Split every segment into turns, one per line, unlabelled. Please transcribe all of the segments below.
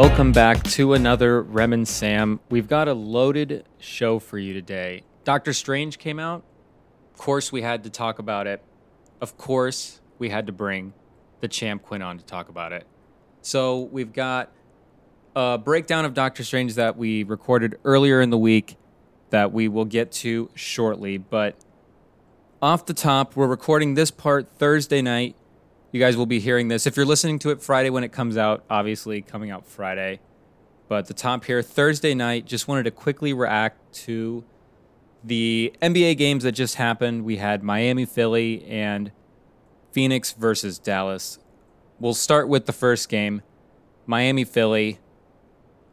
Welcome back to another Rem and Sam. We've got a loaded show for you today. Doctor Strange came out. Of course, we had to talk about it. Of course, we had to bring the champ Quinn on to talk about it. So we've got a breakdown of Doctor Strange that we recorded earlier in the week that we will get to shortly. But off the top, we're recording this part Thursday night. You guys will be hearing this. If you're listening to it Friday when it comes out, obviously coming out Friday. But the top here, Thursday night, just wanted to quickly react to the NBA games that just happened. We had Miami, Philly, and Phoenix versus Dallas. We'll start with the first game Miami, Philly.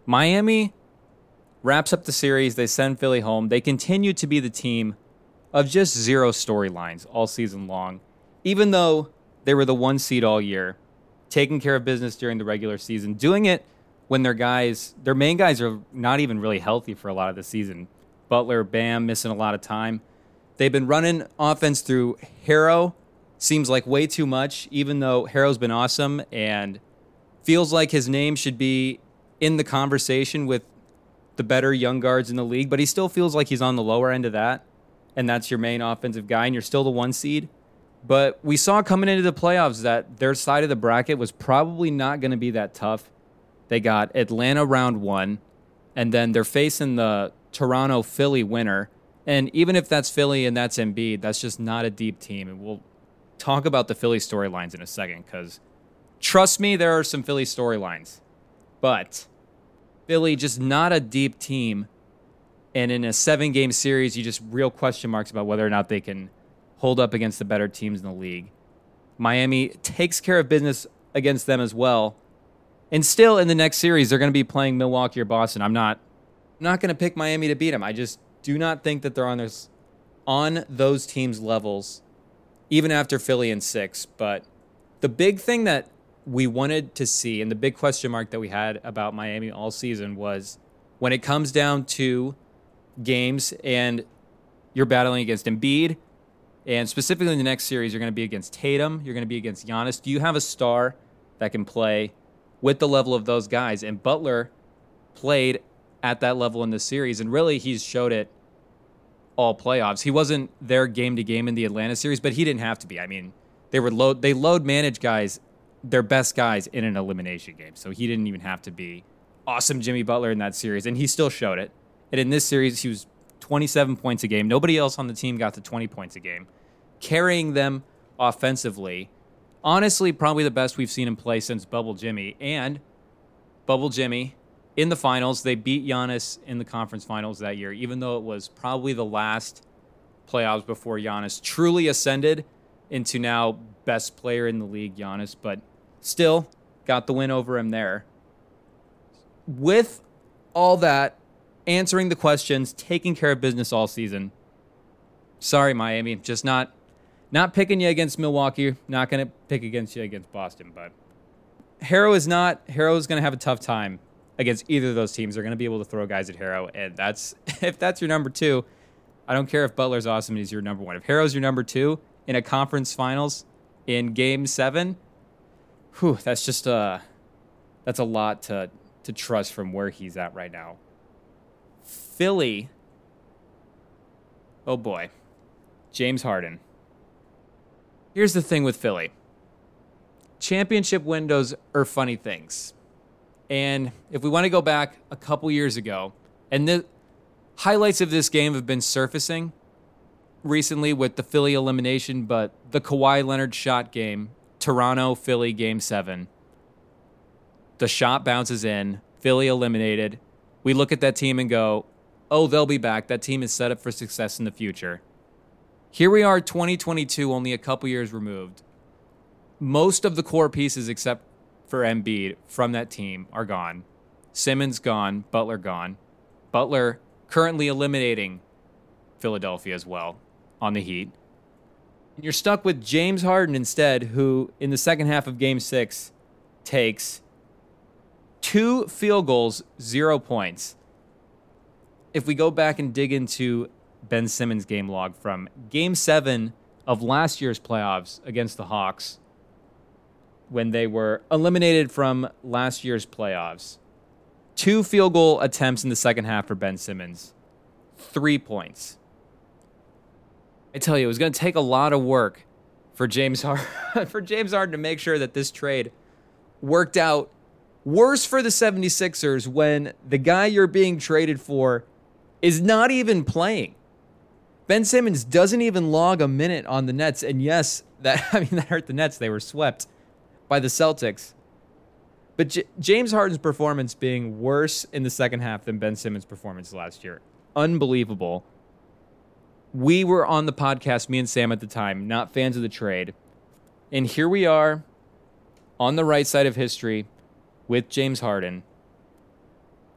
Miami wraps up the series. They send Philly home. They continue to be the team of just zero storylines all season long, even though they were the one seed all year, taking care of business during the regular season, doing it when their guys, their main guys, are not even really healthy for a lot of the season. Butler, Bam, missing a lot of time. They've been running offense through Herro. Seems like way too much, even though Herro's been awesome and feels like his name should be in the conversation with the better young guards in the league, but he still feels like he's on the lower end of that. And that's your main offensive guy, and you're still the one seed. But we saw coming into the playoffs that their side of the bracket was probably not going to be that tough. They got Atlanta round one, and then they're facing the Toronto Philly winner. And even if that's Philly and that's Embiid, that's just not a deep team. And we'll talk about the Philly storylines in a second because trust me, there are some Philly storylines. But Philly, just not a deep team. And in a seven game series, you just real question marks about whether or not they can hold up against the better teams in the league. Miami takes care of business against them as well. And still in the next series, they're going to be playing Milwaukee or Boston. I'm not I'm not going to pick Miami to beat them. I just do not think that they're on this on those teams' levels, even after Philly in six. But the big thing that we wanted to see, and the big question mark that we had about Miami all season was when it comes down to games and you're battling against Embiid, and specifically in the next series, you're going to be against Tatum. You're going to be against Giannis. Do you have a star that can play with the level of those guys? And Butler played at that level in the series, and really he's showed it all playoffs. He wasn't there game to game in the Atlanta series, but he didn't have to be. I mean, they were load they load manage guys, their best guys in an elimination game, so he didn't even have to be awesome Jimmy Butler in that series, and he still showed it. And in this series, he was 27 points a game. Nobody else on the team got to 20 points a game carrying them offensively. Honestly, probably the best we've seen him play since Bubble Jimmy. And Bubble Jimmy in the finals, they beat Giannis in the conference finals that year, even though it was probably the last playoffs before Giannis truly ascended into now best player in the league, Giannis, but still got the win over him there. With all that, answering the questions, taking care of business all season. Sorry, Miami, just not not picking you against Milwaukee. Not going to pick against you against Boston. But Herro is not. Herro is going to have a tough time against either of those teams. They're going to be able to throw guys at Herro, and that's if that's your number two. I don't care if Butler's awesome and he's your number one. If Herro's your number two in a conference finals in Game Seven, whew, that's just a that's a lot to to trust from where he's at right now. Philly. Oh boy, James Harden Here's the thing with Philly championship windows are funny things. And if we want to go back a couple years ago, and the highlights of this game have been surfacing recently with the Philly elimination, but the Kawhi Leonard shot game, Toronto Philly game seven. The shot bounces in, Philly eliminated. We look at that team and go, oh, they'll be back. That team is set up for success in the future. Here we are, 2022, only a couple years removed. Most of the core pieces, except for Embiid, from that team are gone. Simmons gone, Butler gone. Butler currently eliminating Philadelphia as well on the Heat. And you're stuck with James Harden instead, who in the second half of game six takes two field goals, zero points. If we go back and dig into Ben Simmons game log from game seven of last year's playoffs against the Hawks when they were eliminated from last year's playoffs. Two field goal attempts in the second half for Ben Simmons. Three points. I tell you, it was going to take a lot of work for James Harden for James Harden to make sure that this trade worked out worse for the 76ers when the guy you're being traded for is not even playing. Ben Simmons doesn't even log a minute on the Nets and yes, that I mean that hurt the Nets. They were swept by the Celtics. But J- James Harden's performance being worse in the second half than Ben Simmons' performance last year. Unbelievable. We were on the podcast, me and Sam at the time, not fans of the trade. And here we are on the right side of history with James Harden.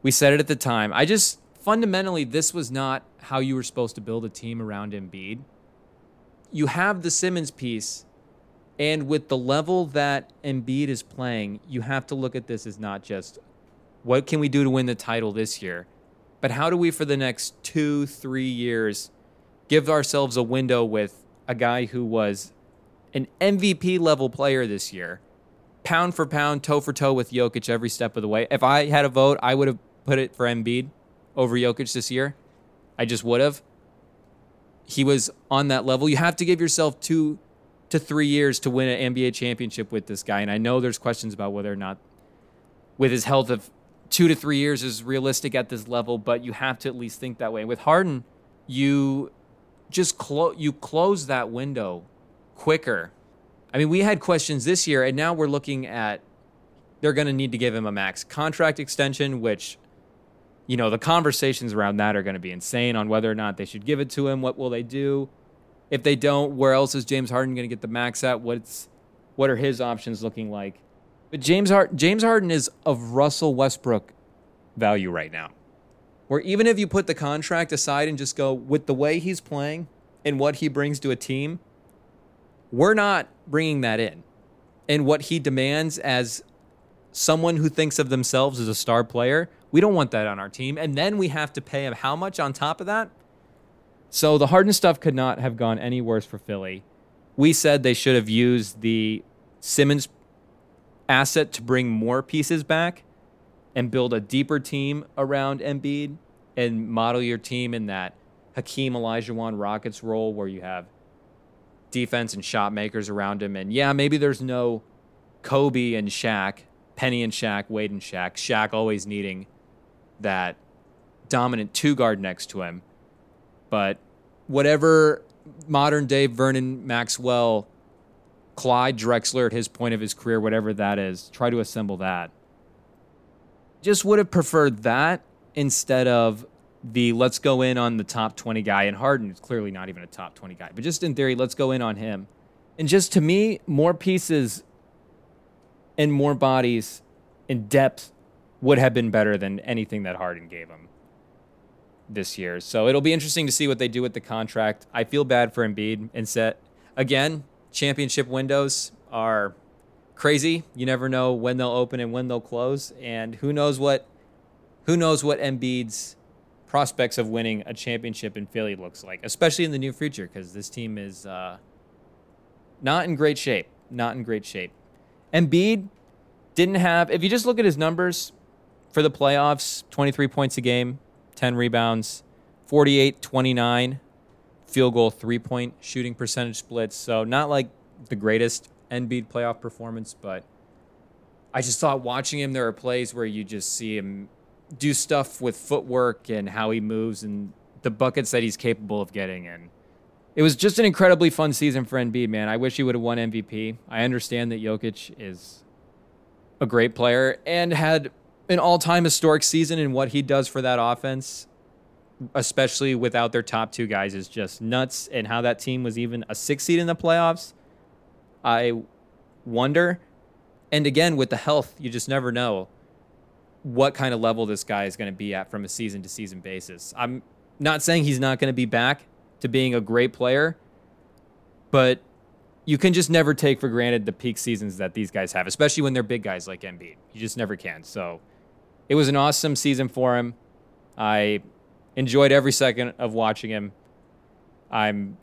We said it at the time. I just fundamentally, this was not how you were supposed to build a team around Embiid. You have the Simmons piece and with the level that Embiid is playing, you have to look at this as not just what can we do to win the title this year, but how do we, for the next two, three years, give ourselves a window with a guy who was an MVP level player this year, pound for pound, toe for toe with Jokic every step of the way. If I had a vote, I would have put it for Embiid over Jokic this year. I just would have. He was on that level. You have to give yourself two to three years to win an NBA championship with this guy. And I know there's questions about whether or not, with his health of two to three years, is realistic at this level. But you have to at least think that way. With Harden, you just close you close that window quicker. I mean, we had questions this year, and now we're looking at they're going to need to give him a max contract extension, which you know the conversations around that are going to be insane on whether or not they should give it to him. What will they do? If they don't, where else is James Harden going to get the max at? What's what are his options looking like? But James Harden, James Harden is of Russell Westbrook value right now. Where even if you put the contract aside and just go with the way he's playing and what he brings to a team, we're not bringing that in. And what he demands as someone who thinks of themselves as a star player, we don't want that on our team. And then we have to pay him how much on top of that? So the Harden stuff could not have gone any worse for Philly. We said they should have used the Simmons asset to bring more pieces back and build a deeper team around Embiid and model your team in that Hakeem Olajuwon Rockets role where you have defense and shot makers around him. And yeah, maybe there's no Kobe and Shaq, Penny and Shaq, Wade and Shaq. Shaq always needing that dominant two guard next to him. But whatever modern day Vernon Maxwell, Clyde Drexler at his point of his career, whatever that is, try to assemble that. Just would have preferred that instead of the let's go in on the top 20 guy. And Harden is clearly not even a top 20 guy, but just in theory, let's go in on him. And just to me, more pieces and more bodies in depth would have been better than anything that Harden gave him this year. So it'll be interesting to see what they do with the contract. I feel bad for Embiid and set again, championship windows are crazy. You never know when they'll open and when they'll close and who knows what who knows what Embiid's prospects of winning a championship in Philly looks like, especially in the near future because this team is uh, not in great shape, not in great shape. Embiid didn't have if you just look at his numbers for the playoffs, 23 points a game, 10 rebounds, 48 29 field goal, three point shooting percentage splits. So, not like the greatest Embiid playoff performance, but I just thought watching him, there are plays where you just see him do stuff with footwork and how he moves and the buckets that he's capable of getting. And it was just an incredibly fun season for Embiid, man. I wish he would have won MVP. I understand that Jokic is a great player and had an all-time historic season and what he does for that offense especially without their top two guys is just nuts and how that team was even a six seed in the playoffs i wonder and again with the health you just never know what kind of level this guy is going to be at from a season to season basis i'm not saying he's not going to be back to being a great player but you can just never take for granted the peak seasons that these guys have especially when they're big guys like Embiid. You just never can. So it was an awesome season for him. I enjoyed every second of watching him. I'm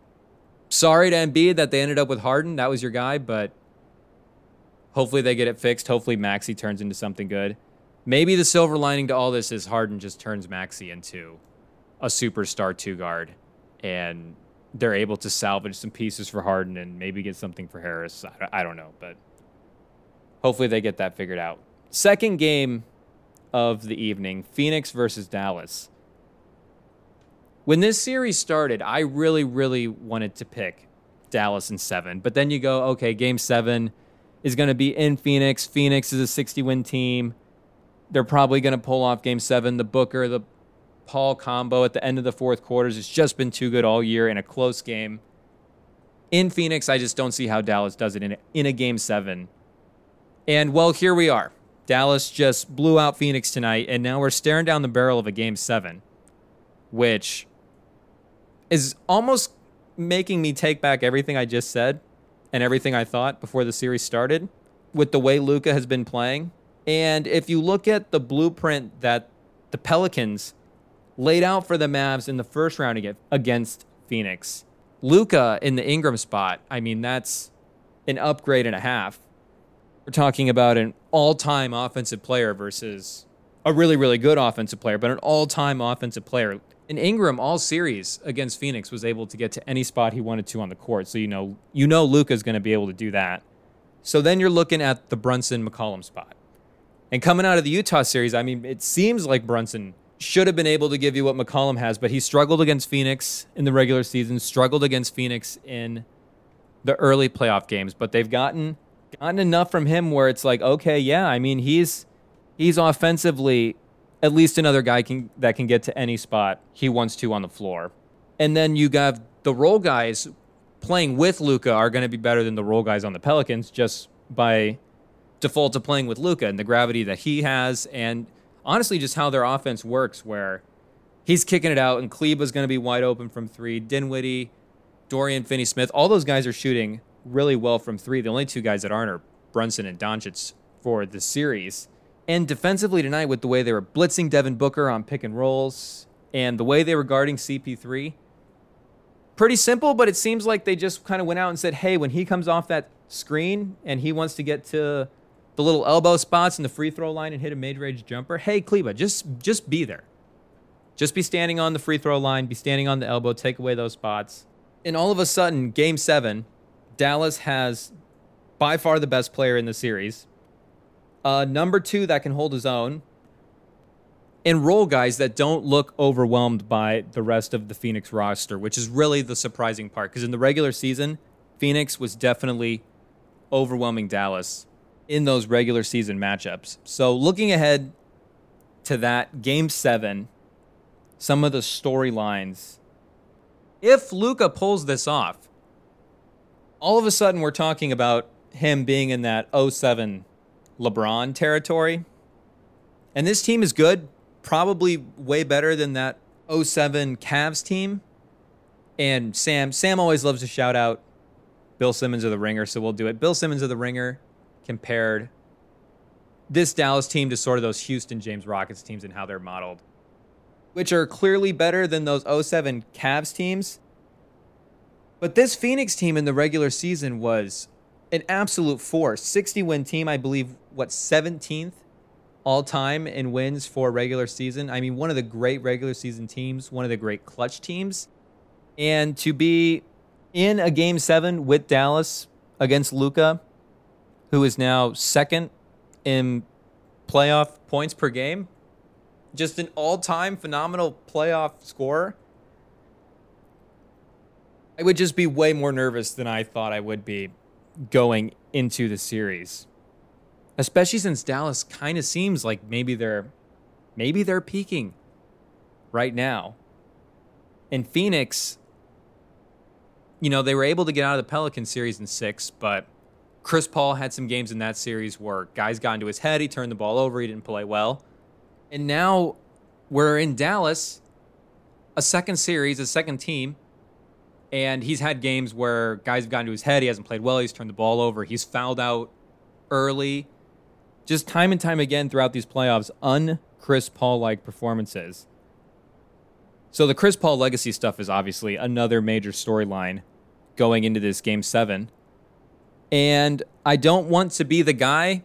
sorry to Embiid that they ended up with Harden. That was your guy, but hopefully they get it fixed. Hopefully Maxey turns into something good. maybe the silver lining to all this is Harden just turns Maxey into a superstar two guard and they're able to salvage some pieces for Harden and maybe get something for Harris. I don't know, but hopefully they get that figured out. Second game of the evening Phoenix versus Dallas. When this series started, I really, really wanted to pick Dallas in seven. But then you go, okay, game seven is going to be in Phoenix. Phoenix is a 60 win team. They're probably going to pull off game seven. The Booker, the Paul combo at the end of the fourth quarters has just been too good all year in a close game. In Phoenix, I just don't see how Dallas does it in a, in a game seven. And well, here we are. Dallas just blew out Phoenix tonight, and now we're staring down the barrel of a game seven, which is almost making me take back everything I just said and everything I thought before the series started with the way Luka has been playing. And if you look at the blueprint that the Pelicans laid out for the Mavs in the first round against Phoenix. Luka in the Ingram spot, I mean, that's an upgrade and a half. We're talking about an all time offensive player versus a really, really good offensive player, but an all time offensive player. In Ingram, all series against Phoenix was able to get to any spot he wanted to on the court. So you know, you know Luka's going to be able to do that. So then you're looking at the Brunson McCollum spot. And coming out of the Utah series, I mean, it seems like Brunson should have been able to give you what McCollum has, but he struggled against Phoenix in the regular season, struggled against Phoenix in the early playoff games, but they've gotten gotten enough from him where it's like, okay, yeah, I mean, he's he's offensively at least another guy can that can get to any spot he wants to on the floor. And then you got the role guys playing with Luka are going to be better than the role guys on the Pelicans just by default to playing with Luka and the gravity that he has and honestly just how their offense works, where he's kicking it out and Kleber's going to be wide open from three. Dinwiddie, Dorian Finney Smith, all those guys are shooting really well from three. The only two guys that aren't are Brunson and Doncic for the series. And defensively tonight, with the way they were blitzing Devin Booker on pick and rolls and the way they were guarding CP3, pretty simple, but it seems like they just kind of went out and said, hey, when he comes off that screen and he wants to get to the little elbow spots in the free throw line and hit a mid-range jumper. Hey, Kleber, just just be there. Just be standing on the free throw line, be standing on the elbow, take away those spots. And all of a sudden, game seven, Dallas has by far the best player in the series. Uh, number two that can hold his own. And role guys that don't look overwhelmed by the rest of the Phoenix roster, which is really the surprising part. Because in the regular season, Phoenix was definitely overwhelming Dallas in those regular season matchups. So looking ahead to that game seven, some of the storylines. If Luka pulls this off, all of a sudden we're talking about him being in that 07 LeBron territory. And this team is good, probably way better than that 07 Cavs team. And Sam, Sam always loves to shout out Bill Simmons of the Ringer, so we'll do it. Bill Simmons of the Ringer compared this Dallas team to sort of those Houston James Rockets teams and how they're modeled, which are clearly better than those 07 Cavs teams. But this Phoenix team in the regular season was an absolute force. 60 win team, I believe, what, 17th all time in wins for regular season. I mean, one of the great regular season teams, one of the great clutch teams. And to be in a game seven with Dallas against Luka, who is now second in playoff points per game. Just an all time phenomenal playoff scorer. I would just be way more nervous than I thought I would be going into the series. Especially since Dallas kind of seems like maybe they're maybe they're peaking right now. And Phoenix, you know, they were able to get out of the Pelican series in 6, but Chris Paul had some games in that series where guys got into his head. He turned the ball over. He didn't play well. And now we're in Dallas, a second series, a second team. And he's had games where guys have gotten to his head. He hasn't played well. He's turned the ball over. He's fouled out early. Just time and time again throughout these playoffs, un Chris Paul like performances. So the Chris Paul legacy stuff is obviously another major storyline going into this game seven. And I don't want to be the guy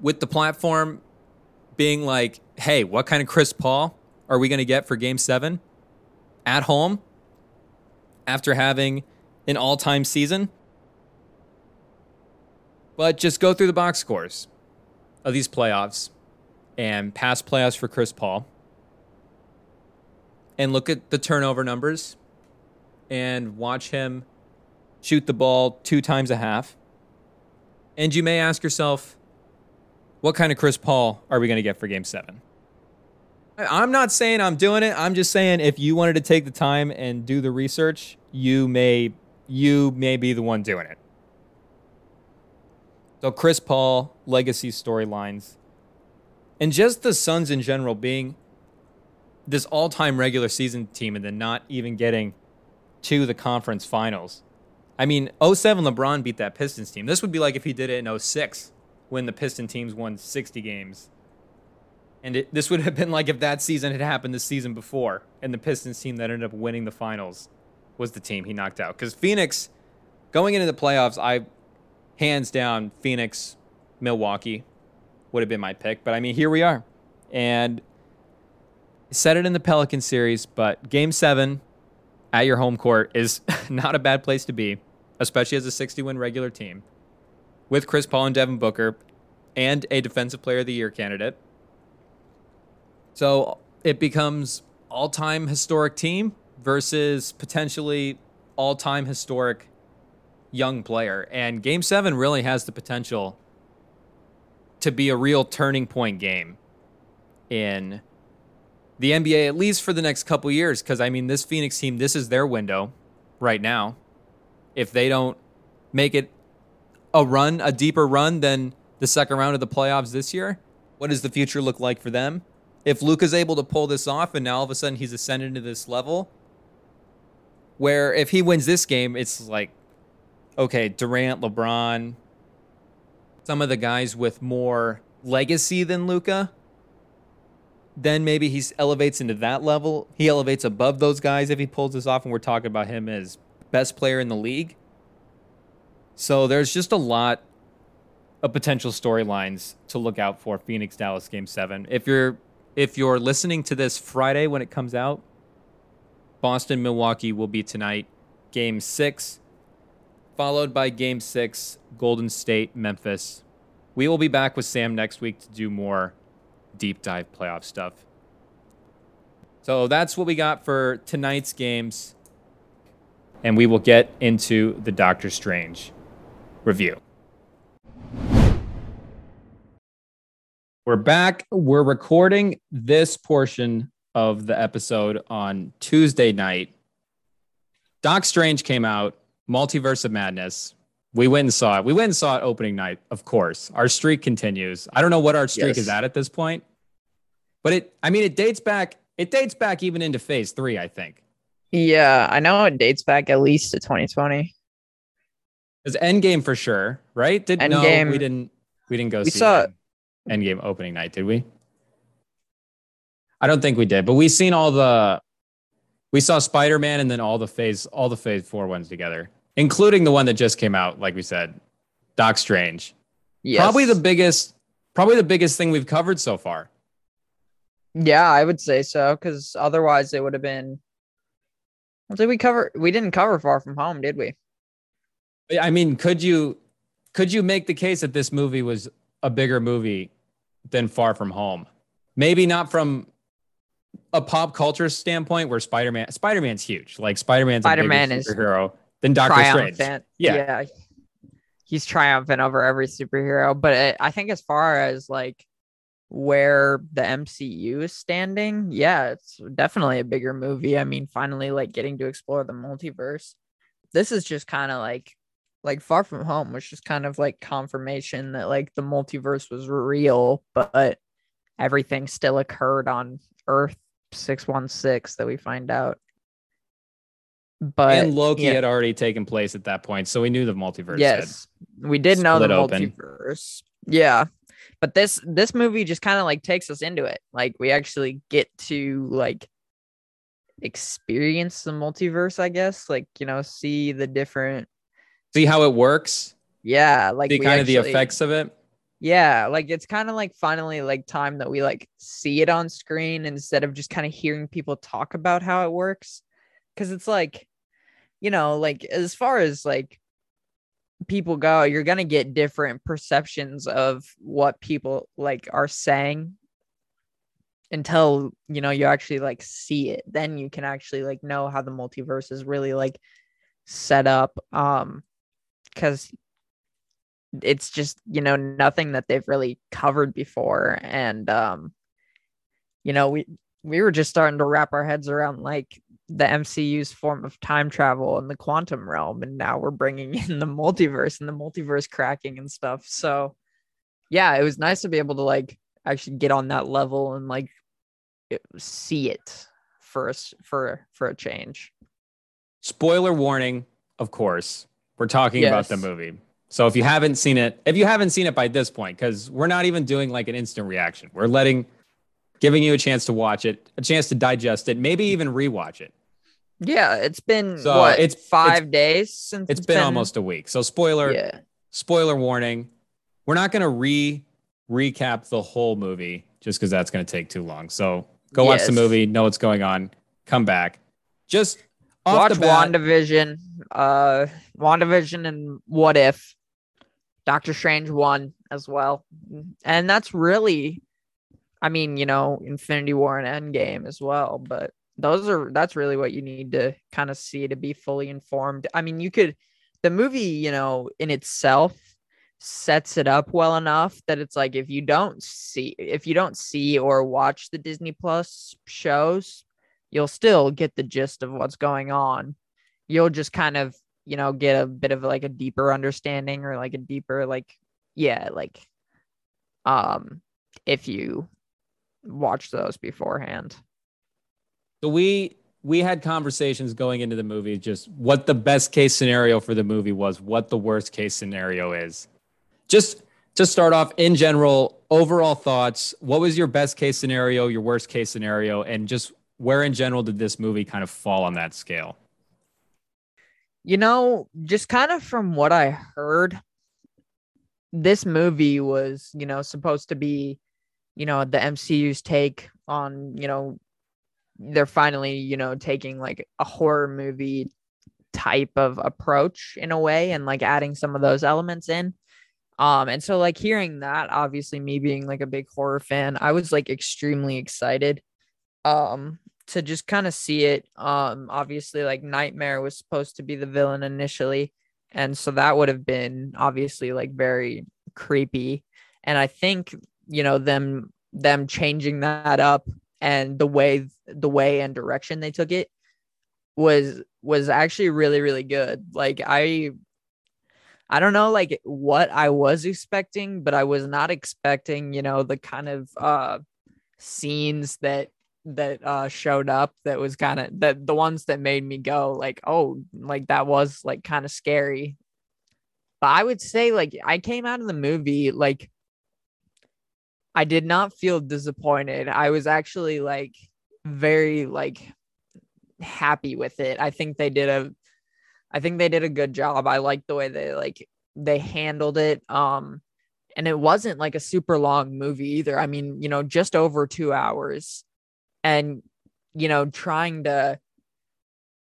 with the platform being like, hey, what kind of Chris Paul are we going to get for game seven at home after having an all time season? But just go through the box scores of these playoffs and past playoffs for Chris Paul and look at the turnover numbers and watch him shoot the ball two times a half. And you may ask yourself, what kind of Chris Paul are we going to get for game seven? I'm not saying I'm doing it. I'm just saying if you wanted to take the time and do the research, you may you may be the one doing it. So Chris Paul, legacy storylines, and just the Suns in general being this all-time regular season team and then not even getting to the conference finals. I mean, 07 LeBron beat that Pistons team. This would be like if he did it in 06 when the Piston teams won 60 games. And it, this would have been like if that season had happened the season before and the Pistons team that ended up winning the finals was the team he knocked out. Because Phoenix, going into the playoffs, I hands down Phoenix, Milwaukee would have been my pick. But I mean, here we are. And said it in the Pelican series, but game seven at your home court is not a bad place to be, especially as a 60 win regular team with Chris Paul and Devin Booker and a Defensive Player of the Year candidate. So it becomes all time historic team versus potentially all time historic young player. And game seven really has the potential to be a real turning point game in the NBA, at least for the next couple years. Because I mean, this Phoenix team, this is their window right now. If they don't make it a run, a deeper run than the second round of the playoffs this year, what does the future look like for them? If Luka's able to pull this off, and now all of a sudden he's ascended to this level, where if he wins this game, it's like, okay, Durant, LeBron, some of the guys with more legacy than Luka, then maybe he elevates into that level. He elevates above those guys if he pulls this off, and we're talking about him as best player in the league. So there's just a lot of potential storylines to look out for Phoenix Dallas game 7. If you're if you're listening to this Friday when it comes out, Boston Milwaukee will be tonight, game 6, followed by game 6 Golden State Memphis. We will be back with Sam next week to do more deep dive playoff stuff. So that's what we got for tonight's games. And we will get into the Doctor Strange review. We're back. We're recording this portion of the episode on Tuesday night. Doc Strange came out, Multiverse of Madness. We went and saw it. We went and saw it opening night, of course. Our streak continues. I don't know what our streak yes. is at at this point, but it. I mean, it dates back. It dates back even into Phase Three. I think.
Yeah, I know it dates back at least to 2020.
It's Endgame for sure, right? Did Endgame, no, we didn't. We didn't go. We see saw Endgame opening night, did we? I don't think we did, but we seen all the. We saw Spider Man and then all the phase, all the Phase Four ones together including the one that just came out, like we said, Doc Strange. Yes. Probably the biggest, probably the biggest thing we've covered so far.
Yeah, I would say so. Because otherwise, it would have been. Did we cover? We didn't cover Far From Home, did we?
I mean, could you could you make the case that this movie was a bigger movie than Far From Home? Maybe not from a pop culture standpoint, where Spider Man Spider Man's huge. Like Spider Man's Spider Man is superhero than Doctor Strange.
Yeah. yeah. He's triumphant over every superhero. But it, I think as far as like where the MCU is standing, yeah, it's definitely a bigger movie. I mean, finally like getting to explore the multiverse. This is just kind of like like Far From Home, was just kind of like confirmation that like the multiverse was real, but everything still occurred on Earth 616 that we find out. But
and Loki yeah. had already taken place at that point, so we knew the multiverse.
Yes, we did know the multiverse. Open. Yeah, but this this movie just kind of like takes us into it. Like we actually get to like experience the multiverse, I guess. Like you know, see the different,
see how it works.
Yeah, like
see kind actually, of the effects of it.
Yeah, like it's kind of like finally like time that we like see it on screen instead of just kind of hearing people talk about how it works. Cause it's like, you know, like as far as like people go, you're gonna get different perceptions of what people like are saying until you know you actually like see it. Then you can actually like know how the multiverse is really like set up. Um because it's just you know nothing that they've really covered before. And um you know we we were just starting to wrap our heads around like the MCU's form of time travel in the quantum realm and now we're bringing in the multiverse and the multiverse cracking and stuff. So yeah it was nice to be able to like actually get on that level and like see it first for for a change.
Spoiler warning of course we're talking yes. about the movie so if you haven't seen it, if you haven't seen it by this point, because we're not even doing like an instant reaction, we're letting, giving you a chance to watch it, a chance to digest it, maybe even rewatch it.
Yeah, it's been so what, it's five it's, days since
it's, it's been, been, almost a week. So spoiler, yeah. spoiler warning. We're not gonna re recap the whole movie just because that's gonna take too long. So go yes. watch the movie, know what's going on, come back. Just
watch bat, WandaVision, uh, WandaVision, and What If Doctor Strange one as well. And that's really I mean, you know, Infinity War and Endgame as well, but those are that's really what you need to kind of see to be fully informed. I mean, you could the movie, you know, in itself sets it up well enough that it's like if you don't see if you don't see or watch the Disney Plus shows, you'll still get the gist of what's going on. You'll just kind of you know get a bit of like a deeper understanding or like a deeper like yeah like um if you watch those beforehand
so we we had conversations going into the movie just what the best case scenario for the movie was what the worst case scenario is just to start off in general overall thoughts what was your best case scenario your worst case scenario and just where in general did this movie kind of fall on that scale
you know, just kind of from what I heard, this movie was, you know, supposed to be, you know, the MCU's take on, you know, they're finally, you know, taking like a horror movie type of approach in a way and like adding some of those elements in. Um, and so like hearing that, obviously me being like a big horror fan, I was like extremely excited. Um, to just kind of see it. Um, obviously, like Nightmare was supposed to be the villain initially, and so that would have been obviously like very creepy. And I think you know them them changing that up and the way the way and direction they took it was was actually really really good. Like I I don't know like what I was expecting, but I was not expecting, you know, the kind of uh scenes that that uh showed up that was kind of that the ones that made me go like oh like that was like kind of scary. But i would say like i came out of the movie like i did not feel disappointed. I was actually like very like happy with it. I think they did a i think they did a good job. I like the way they like they handled it um and it wasn't like a super long movie either. I mean you know just over two hours and you know trying to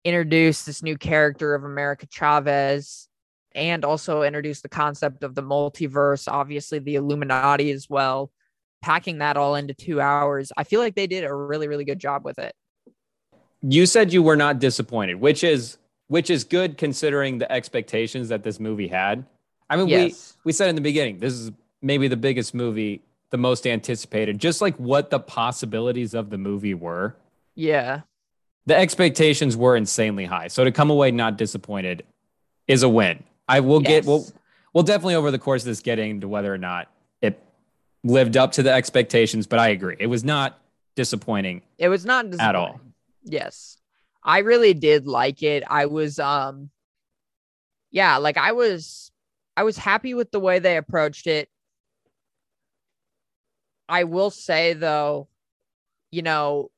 introduce this new character of America Chavez and also introduce the concept of the multiverse, obviously the Illuminati as well, packing that all into 2 hours. I feel like they did a really really good job with it.
You said you were not disappointed, which is which is good considering the expectations that this movie had. I mean, yes. we we said in the beginning, this is maybe the biggest movie the most anticipated, just like what the possibilities of the movie were.
Yeah.
The expectations were insanely high. So to come away not disappointed is a win. I will yes. get we'll we'll definitely over the course of this getting to whether or not it lived up to the expectations, but I agree. It was not disappointing.
It was not
at all.
Yes. I really did like it. I was um yeah, like I was I was happy with the way they approached it. I will say though, you know,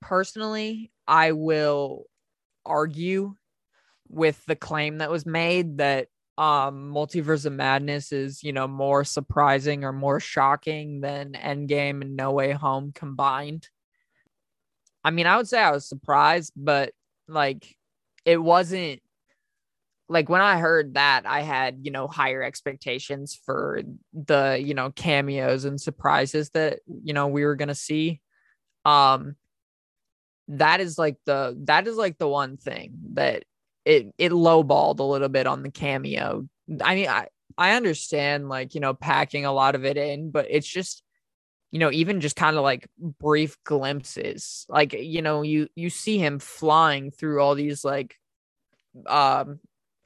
personally, I will argue with the claim that was made that um multiverse of madness is you know more surprising or more shocking than endgame and no way home combined. I mean i would say i was surprised but like it wasn't like when i heard that i had you know higher expectations for the you know cameos and surprises that you know we were going to see um that is like the that is like the one thing that it it lowballed a little bit on the cameo. I mean, I I understand like you know packing a lot of it in, but it's just you know even just kind of like brief glimpses like you know you you see him flying through all these like um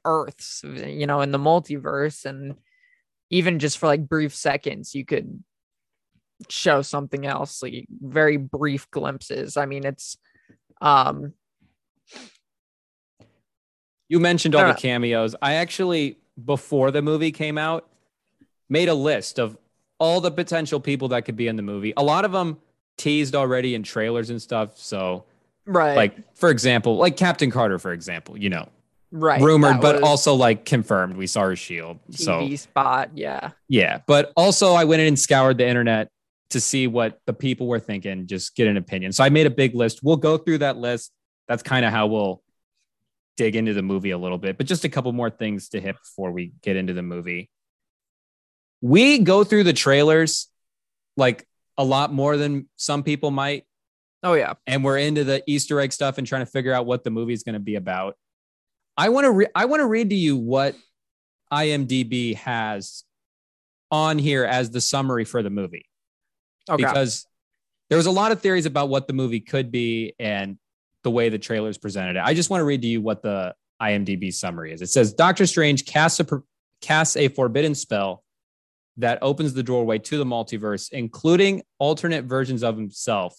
earths you know in the multiverse and even just for like brief seconds you could show something else like very brief glimpses i mean it's um
You mentioned all the cameos. I actually, before the movie came out, made a list of all the potential people that could be in the movie. A lot of them teased already in trailers and stuff. So,
right.
Like, for example, like Captain Carter, for example, you know,
right.
Rumored, but also like confirmed. We saw her shield.
TV so, spot. Yeah.
Yeah. But also, I went in and scoured the internet to see what the people were thinking, just get an opinion. So I made a big list. We'll go through that list. That's kind of how we'll dig into the movie a little bit, but just a couple more things to hit before we get into the movie. We go through the trailers like a lot more than some people might.
Oh yeah.
And we're into the Easter egg stuff and trying to figure out what the movie is going to be about. I want to re- I want to read to you what IMDb has on here as the summary for the movie. Okay. Because there was a lot of theories about what the movie could be and the way the trailers presented it. I just want to read to you what the IMDb summary is. It says Doctor Strange casts a, casts a forbidden spell that opens the doorway to the multiverse, including alternate versions of himself,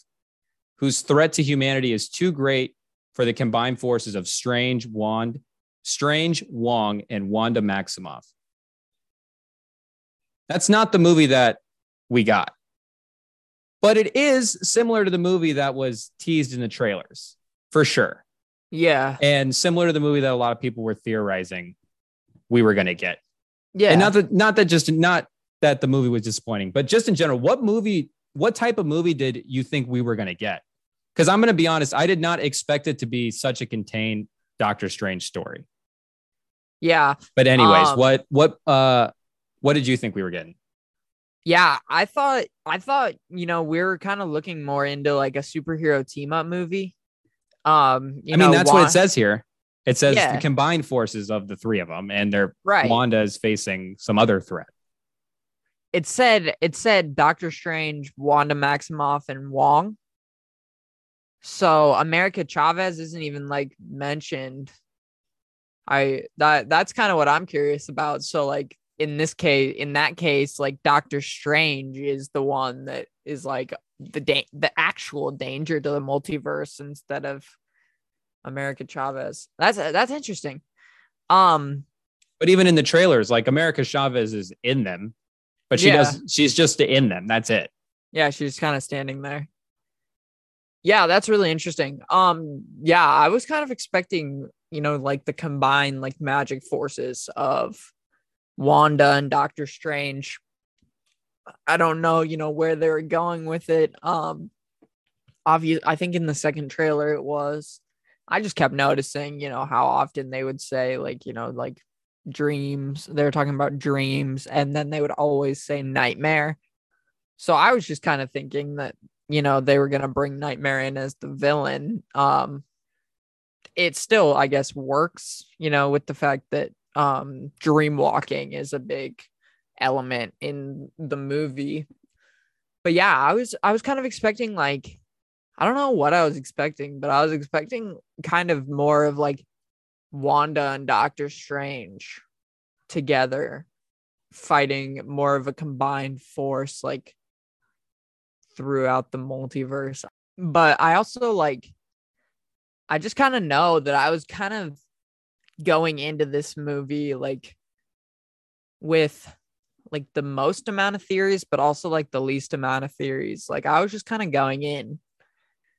whose threat to humanity is too great for the combined forces of Strange, Wand, Strange, Wong, and Wanda Maximoff. That's not the movie that we got. But it is similar to the movie that was teased in the trailers for sure.
Yeah.
And similar to the movie that a lot of people were theorizing we were going to get.
Yeah.
And not that, not that just, not that the movie was disappointing, but just in general, what movie, what type of movie did you think we were going to get? Because I'm going to be honest, I did not expect it to be such a contained Doctor Strange story.
Yeah.
But anyways, um, what, what, uh, what did you think we were getting?
Yeah, I thought I thought, you know, we were kind of looking more into like a superhero team up movie. Um, I
mean, that's what it says here. It says yeah. the combined forces of the three of them, and their
right.
Wanda is facing some other threat.
It said it said Doctor Strange, Wanda Maximoff, and Wong. So America Chavez isn't even like mentioned. I that that's kind of what I'm curious about. So like in this case, in that case, like Doctor Strange is the one that is like the da- the actual danger to the multiverse instead of America Chavez. That's that's interesting. Um,
but even in the trailers, like America Chavez is in them, but she yeah. does she's just in them. That's it.
Yeah, she's kind of standing there. Yeah, that's really interesting. Um, yeah, I was kind of expecting, you know, like the combined like magic forces of Wanda and Doctor Strange I don't know, you know, where they're going with it. Um, obvious. I think in the second trailer it was. I just kept noticing, you know, how often they would say like, you know, like dreams. They were talking about dreams, and then they would always say nightmare. So I was just kind of thinking that, you know, they were gonna bring Nightmare in as the villain. Um, it still, I guess, works, you know, with the fact that um dream walking is a big element in the movie. But yeah, I was I was kind of expecting like I don't know what I was expecting, but I was expecting kind of more of like Wanda and Doctor Strange together fighting more of a combined force like throughout the multiverse. But I also like I just kind of know that I was kind of going into this movie like with like the most amount of theories, but also like the least amount of theories. Like I was just kind of going in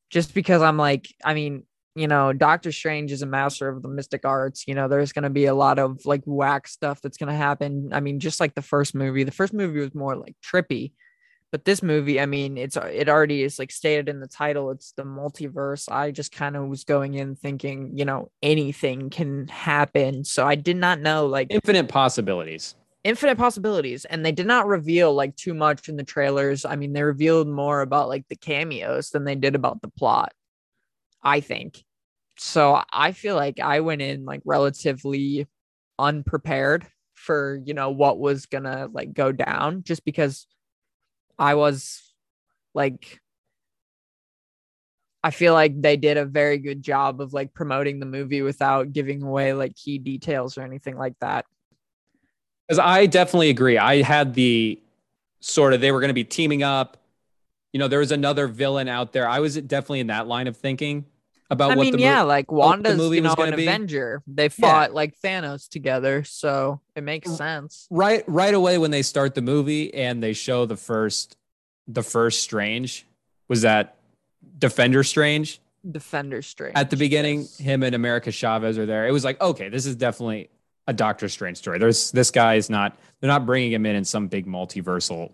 just because I'm like, I mean, you know, Doctor Strange is a master of the mystic arts. You know, there's going to be a lot of like whack stuff that's going to happen. I mean, just like the first movie, the first movie was more like trippy, but this movie, I mean, it's it already is like stated in the title, it's the multiverse. I just kind of was going in thinking, you know, anything can happen. So I did not know like
infinite possibilities.
Infinite possibilities. And they did not reveal like too much in the trailers. I mean, they revealed more about like the cameos than they did about the plot. I think. So I feel like I went in like relatively unprepared for, you know, what was going to like go down just because I was like I feel like they did a very good job of like promoting the movie without giving away like key details or anything like that.
Cuz I definitely agree. I had the sort of they were going to be teaming up. You know, there was another villain out there. I was definitely in that line of thinking about
I
what
mean,
the
yeah,
mo-
like
what the
Wanda's
movie
you know
was
an
be.
Avenger. They fought like Thanos together, so it makes sense.
right right away when they start the movie and they show the first the first strange was that defender strange
Defender Strange
at the beginning
yes.
him and america chavez are there it was like okay this is definitely a doctor strange story there's this guy is not they're not bringing him in in some big multiversal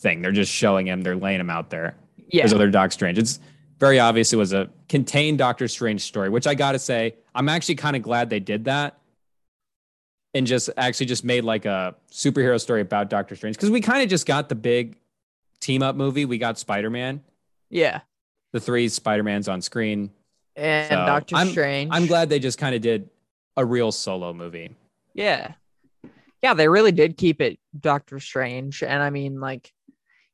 thing they're just showing him they're laying him out there
Yeah,
there's other doc strange it's very obvious it was a contained doctor strange story which i gotta say i'm actually kind of glad they did that and just actually just made like a superhero story about doctor strange because we kind of just got the big team up movie we got spider-man
yeah,
the three spider-mans on screen
and
So,
Doctor
I'm-
Strange.
i'm glad they just kind of did a real solo movie
Yeah. Yeah, they really did keep it Doctor Strange. And I mean, like,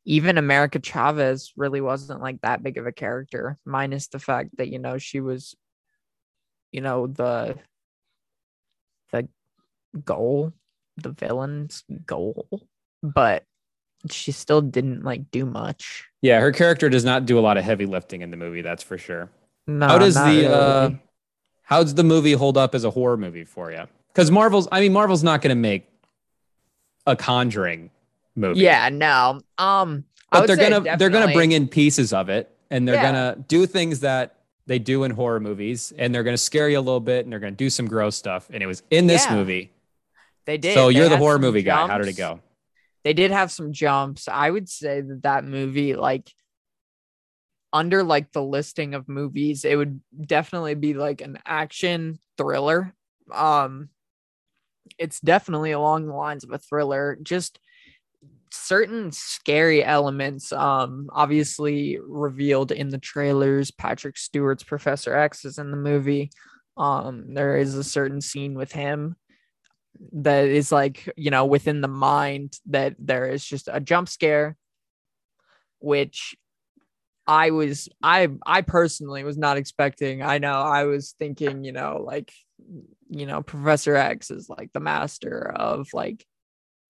even America Chavez really wasn't like that big of a character, minus the fact that, you know, she was, you know, the the goal, the villain's goal. But she still didn't like do much.
yeah her character does not do a lot of heavy lifting in the movie that's for sure
No,
how does the
really.
uh how does the movie hold up as a horror movie for you because marvel's i mean marvel's not going to make a conjuring movie
yeah, no. Um
but they're gonna they're gonna bring in pieces of it and they're
Yeah.
gonna do things that they do in horror movies and they're gonna scare you a little bit and they're gonna do some gross stuff and it was in this
Yeah,
movie
they did.
so
They
you're the horror
some
movie guy how did it go
they did have some jumps. I would say that that movie, like under like the listing of movies, it would definitely be like an action thriller. Um, it's definitely along the lines of a thriller. Just certain scary elements, um, obviously revealed in the trailers. Patrick Stewart's Professor X is in the movie. Um, there is a certain scene with him that is like you know within the mind that there is just a jump scare which i was i i personally was not expecting i know i was thinking you know like you know professor x is like the master of like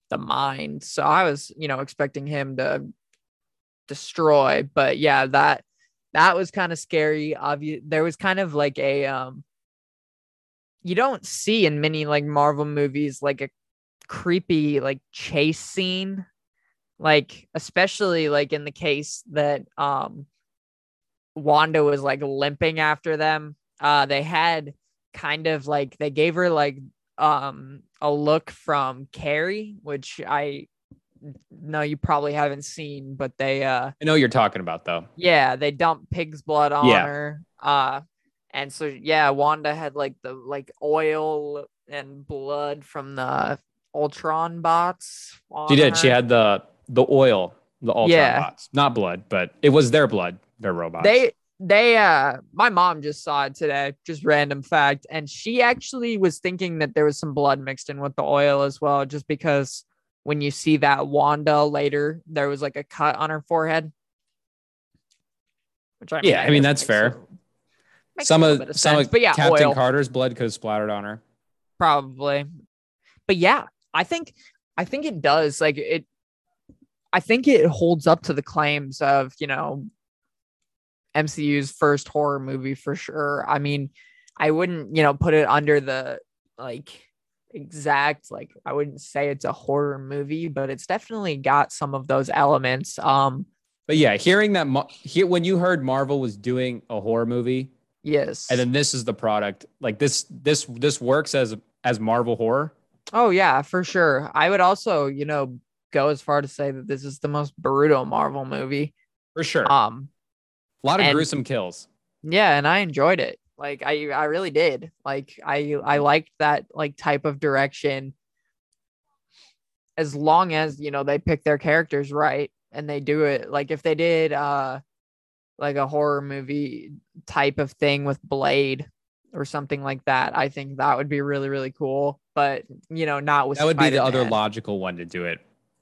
the mind. So i was you know expecting him to destroy but yeah that that was kind of scary. Obvious there was kind of like a um you don't see in many like Marvel movies like a creepy like chase scene. Like especially like in the case that um Wanda was like limping after them. Uh they had kind of like they gave her like um a look from Carrie which I know you probably haven't seen but they uh
i know you're talking about though
yeah, they dumped pig's blood on
Yeah.
her. Uh and so yeah, Wanda had like the like oil and blood from the Ultron bots.
she did she had the the oil the Ultron
Yeah.
bots not blood but it was their blood their robots
they they uh my mom just saw it today, just random fact, and she actually was thinking that there was some blood mixed in with the oil as well, just because when you see that Wanda later, there was like a cut on her forehead. Which I
Yeah, I mean, that's fair. some
little
of some
sense,
of
but yeah,
captain
oil.
carter's blood could have splattered on her
probably but yeah i think i think it does like it i think it holds up to the claims of you know mcu's first horror movie for sure i mean i wouldn't you know put it under the like exact like i wouldn't say it's a horror movie but it's definitely got some of those elements um
But yeah, hearing that Mar- he- when you heard Marvel was doing a horror movie,
Yes.
and then this is the product. Like this this this works as as Marvel horror.
oh yeah, for sure. I would also, you know, go as far to say that this is the most brutal Marvel movie.
For sure.
Um,
a lot of
and-
gruesome kills.
yeah, and I enjoyed it. Like I I really did. Like I I liked that like type of direction as long as, you know, they pick their characters right and they do it like if they did uh like a horror movie type of thing with Blade or something like that, I think that would be really really cool, but you know, not with
That would be the other logical one to do it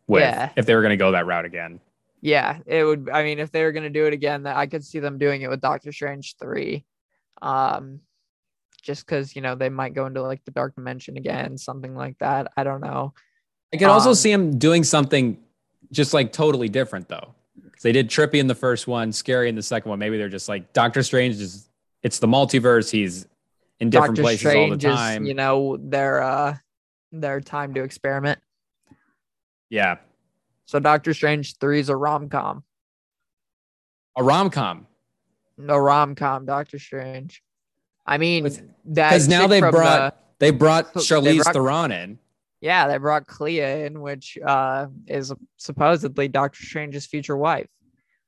with
Yeah.
if they were going to go that route again.
Yeah, it would. I mean, if they were gonna do it again, that I could see them doing it with Doctor Strange three, um, just because you know they might go into like the dark dimension again, something like that. I don't know.
I could also
Um,
see him doing something just like totally different though. 'Cause They did trippy in the first one, scary in the second one. Maybe they're just like Doctor Strange is it's the multiverse. He's in different
Doctor
places
Strange
all the time.
is you know their uh their time to experiment.
yeah.
So Doctor Strange three is a rom com,
A rom com.
a rom com. Doctor Strange. I mean, that
Because now they brought
the-
they brought
they
Charlize
brought-
Theron in.
yeah, they brought Clea in, which uh is supposedly Doctor Strange's future wife.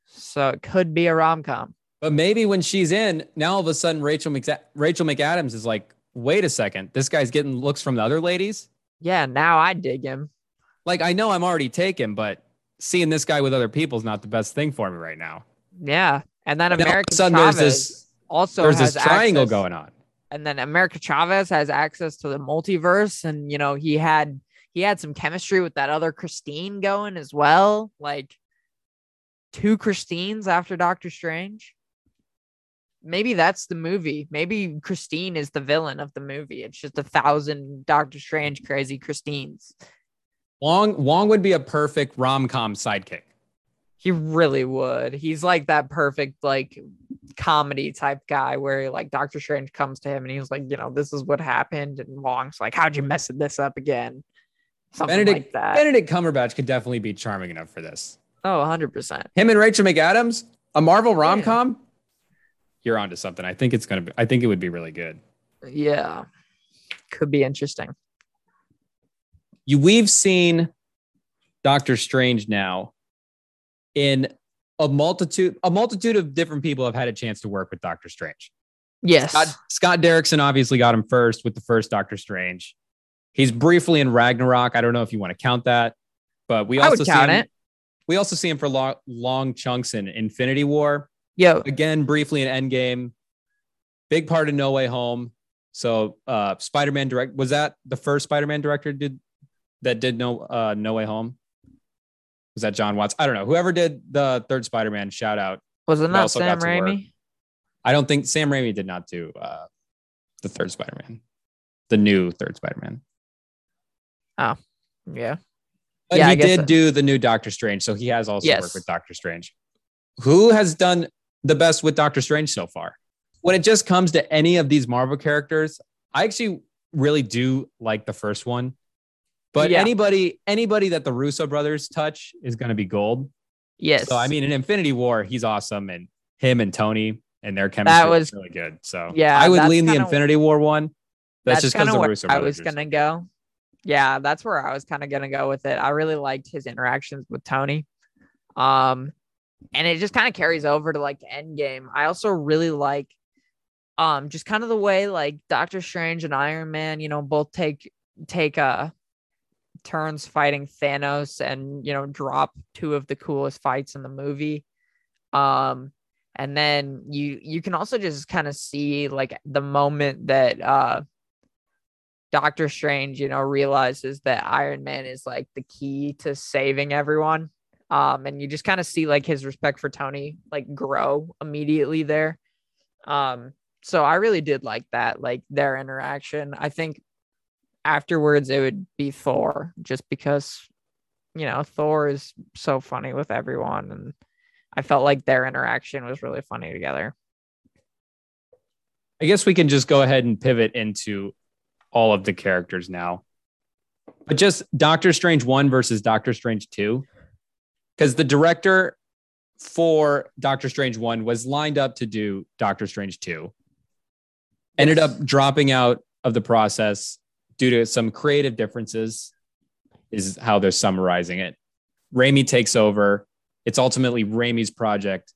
So it could be a rom com.
But maybe when she's in, now all of a sudden Rachel Rachel McAdams is like, wait a second, this guy's getting looks from the other ladies.
Yeah, now I dig him.
Like I know I'm already taken, but seeing this guy with other people is not the best thing for me right now.
Yeah, and then
Now all of a
America
sudden
Chavez
there's this-
also
There's
has
this triangle
access-
going on.
and then America Chavez has access to the multiverse, and you know he had he had some chemistry with that other Christine going as well, like two Christines after Doctor Strange. Maybe that's the movie. Maybe Christine is the villain of the movie. It's just a thousand Doctor Strange crazy Christines.
Wong Wong would be a perfect rom com sidekick.
He really would. He's like that perfect like comedy type guy where like Doctor Strange comes to him and he's like, you know, this is what happened, and Wong's like, how'd you mess this up again? Something
Benedict
like that.
Benedict Cumberbatch could definitely be charming enough for this.
oh, 100 percent.
Him and Rachel McAdams, a Marvel rom com. You're onto something. I think it's gonna be. I think it would be really good.
Yeah, could be interesting.
You we've seen Doctor Strange now in a multitude a multitude of different people have had a chance to work with Doctor Strange.
Yes.
Scott, Scott Derrickson obviously got him first with the first Doctor Strange. He's briefly in Ragnarok. I don't know if you want to count that, but we
I
also
would
see
count
him,
it.
we also see him for long, long chunks in Infinity War.
Yeah.
Again, briefly in Endgame. Big part of No Way Home. So uh Spider-Man direct was that the first Spider-Man director did that did no uh No Way Home? Was that Jon Watts? I don't know. Whoever did the third Spider-Man, shout out.
was it not Sam
got to work.
Raimi?
I don't think Sam Raimi did not do uh, the third Spider-Man, the new third Spider-Man.
Oh, yeah.
But
Yeah,
he did
so.
do the new Doctor Strange, so he has also
Yes.
worked with Doctor Strange. Who has done the best with Doctor Strange so far? When it just comes to any of these Marvel characters, I actually really do like the first one. But
Yeah.
anybody, anybody that the Russo brothers touch is going to be gold.
Yes.
So I mean, in Infinity War, he's awesome, and him and Tony and their chemistry
was-
was really good. So
Yeah,
I would lean the Infinity War one. That's, just because the Russo
I was gonna go. Yeah, that's where I was kind of gonna go with it. I really liked his interactions with Tony. Um, and it just kind of carries over to like Endgame. I also really like um just kind of the way like Doctor Strange and Iron Man, you know, both take take uh turns fighting Thanos and you know drop two of the coolest fights in the movie. Um and then you you can also just kind of see like the moment that uh Doctor Strange, you know, realizes that Iron Man is like the key to saving everyone. Um, and you just kind of see like his respect for Tony like grow immediately there. Um, so I really did like that, like their interaction. I think afterwards it would be Thor, just because you know Thor is so funny with everyone, and I felt like their interaction was really funny together.
I guess we can just go ahead and pivot into all of the characters now. But just Doctor Strange 1 versus Doctor Strange 2. Because the director for Doctor Strange 1 was lined up to do Doctor Strange 2. ended up dropping out of the process due to some creative differences, is how they're summarizing it. Raimi takes over. It's ultimately Raimi's project.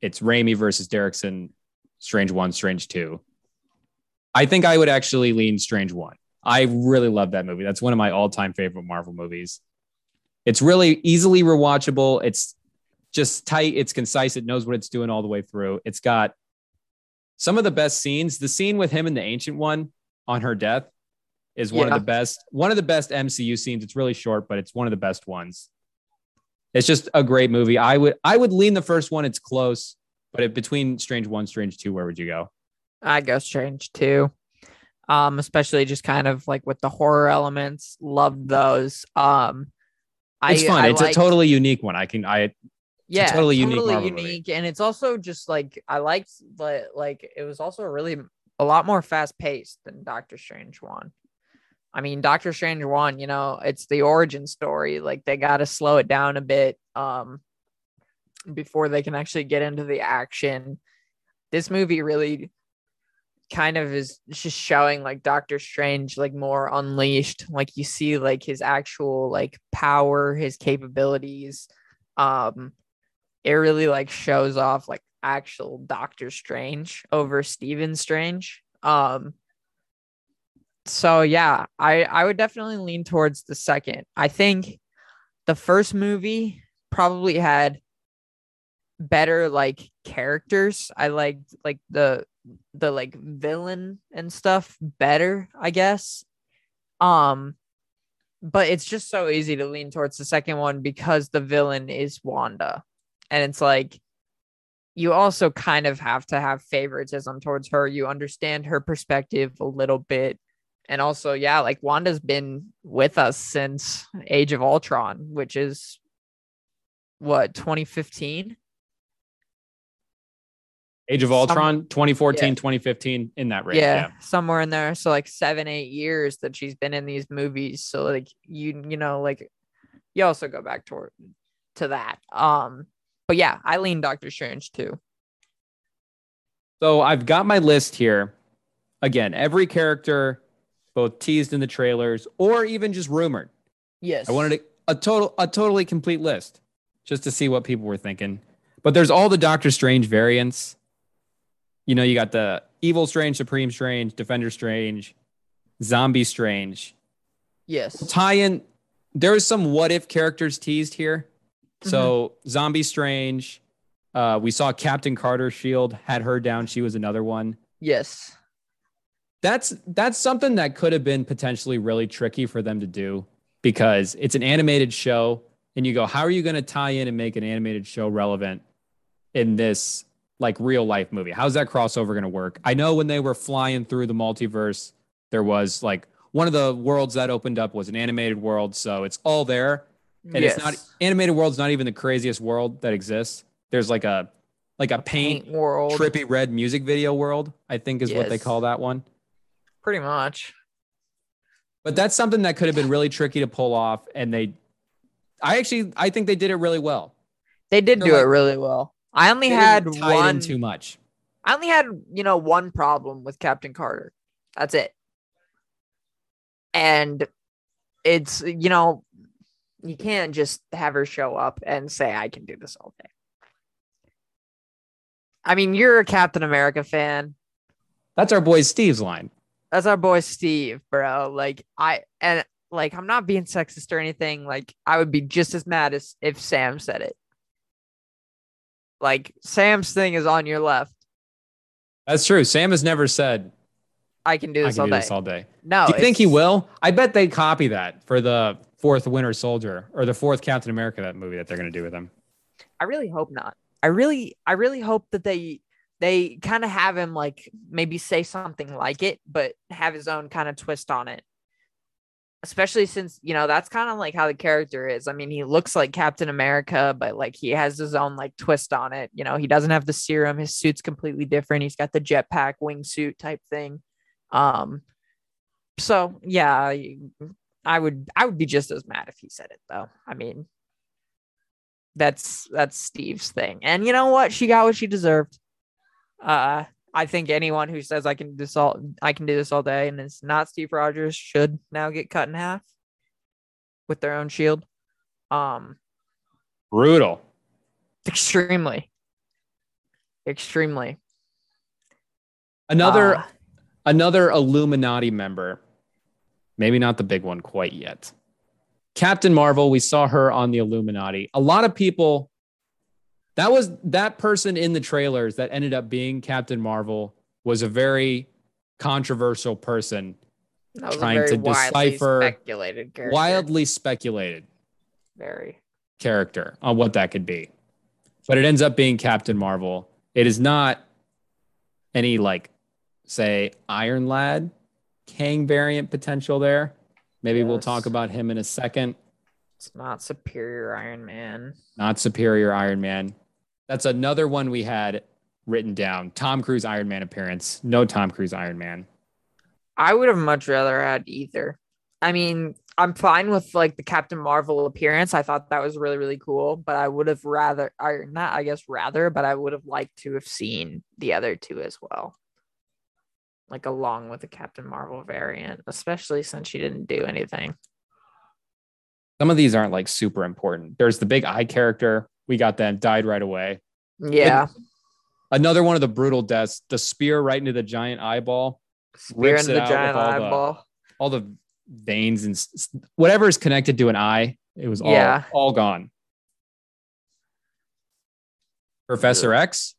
It's Raimi versus Derrickson, Strange One, Strange Two. I think I would actually lean Strange One. I really love that movie. That's one of my all-time favorite Marvel movies. It's really easily rewatchable. It's just tight. It's concise. It knows what it's doing all the way through. It's got some of the best scenes. The scene with him and the Ancient One on her death is one
Yeah.
of the best. One of the best MCU scenes. It's really short, but it's one of the best ones. It's just a great movie. I would I would lean the first one. It's close, but if between Strange One, Strange Two, where would you go?
I go Strange too. Um, especially just kind of like with the horror elements. Love those. Um,
It's
I,
fun.
I
it's
like-
a totally unique one. I can I
yeah,
totally unique movie.
unique, and it's also just like I liked but like it was also really a lot more fast paced than Doctor Strange one. I mean, Doctor Strange one, you know, it's the origin story. Like they got to slow it down a bit um before they can actually get into the action. This movie really kind of is just showing like Doctor Strange like more unleashed. Like you see like his actual like power, his capabilities. Um it really like shows off like actual Doctor Strange over Stephen Strange. Um so yeah, I I would definitely lean towards the second. I think the first movie probably had better like characters. I liked like the the like villain and stuff better, I guess. Um but it's just so easy to lean towards the second one because the villain is Wanda. And it's like you also kind of have to have favoritism towards her. You understand her perspective a little bit. And also, yeah, like Wanda's been with us since Age of Ultron, which is what, 2015?
Age of
Some-
Ultron, 2014,
yeah.
2015, in that range.
yeah,
Yeah.
somewhere in there. So like seven, eight years that she's been in these movies. So like you, you know, like you also go back to to that. Um, but yeah, I lean Doctor Strange too.
So I've got my list here. Again, every character, both teased in the trailers or even just rumored.
Yes.
I wanted a, a total, a totally complete list just to see what people were thinking. But there's all the Doctor Strange variants. You know, you got the Evil Strange, Supreme Strange, Defender Strange, Zombie Strange.
Yes.
Tie in. There's some what if characters teased here. So Zombie Strange. Uh, we saw Captain Carter Shield had her down. She was another one.
Yes.
That's that's something that could have been potentially really tricky for them to do because it's an animated show and you go how are you going to tie in and make an animated show relevant in this like real life movie? How's that crossover going to work? I know when they were flying through the multiverse there was like one of the worlds that opened up was an animated world so it's all there. And it's not animated world's not even the craziest world that exists. There's like a like a paint,
paint world.
trippy red music video world i think is what they call that one
Pretty much.
But that's something that could have been really tricky to pull off. And they, I actually, I think they did it really well.
They did
They're
do
like-
it really well. I only had
didn't tie it in
one.
too much.
I only had you know one problem with Captain Carter. That's it. And it's you know you can't just have her show up and say I can do this all day. I mean, you're a Captain America fan.
That's our boy Steve's line.
That's our boy Steve, bro. Like I and like I'm not being sexist or anything. Like I would be just as mad as if Sam said it. Like Sam's thing is on your left.
That's true. Sam has never said
I can do this
can
all
do
day.
this all day.
no,
do you think he will? I bet they copy that for the fourth Winter Soldier or the fourth Captain America that movie that they're going to do with him.
I really hope not. I really, I really hope that they they kind of have him like maybe say something like it, but have his own kind of twist on it. Especially since you know that's kind of like how the character is. I mean, he looks like Captain America, but like he has his own like twist on it. You know, he doesn't have the serum. His suit's completely different. He's got the jetpack wingsuit type thing. Um, so yeah, I, would, I would be just as mad if he said it though. I mean, that's that's Steve's thing. And you know what? She got what she deserved. Uh I think anyone who says I can do this all I can do this all day and it's not Steve Rogers should now get cut in half with their own shield. Um
Brutal.
extremely. Extremely.
Another
Uh,
another Illuminati member. Maybe not the big one quite yet. Captain Marvel, we saw her on the Illuminati. A lot of people that was that person in the trailers that ended up being Captain Marvel was a very controversial person,
that was a
trying to
widely
decipher
speculated character.
wildly speculated
very.
character on what that could be. But it ends up being Captain Marvel. It is not any like say Iron Lad Kang variant potential there. Maybe we'll talk about him in a second.
It's not superior Iron Man.
Not superior Iron Man. That's another one we had written down. Tom Cruise Iron Man appearance. No Tom Cruise Iron Man.
I would have much rather had either. I mean, I'm fine with like the Captain Marvel appearance. I thought that was really, really cool, but I would have rather, or not, I guess, rather, but I would have liked to have seen the other two as well. Like along with the Captain Marvel variant, especially since she didn't do anything.
Some of these aren't like super important. There's the big eye character. We got them, died right away.
Yeah.
Another one of the brutal deaths, the spear right into the giant eyeball.
Spear into the giant
all the-
eyeball.
all the veins and whatever is connected to an eye, it was all
Yeah.
all gone. Professor X,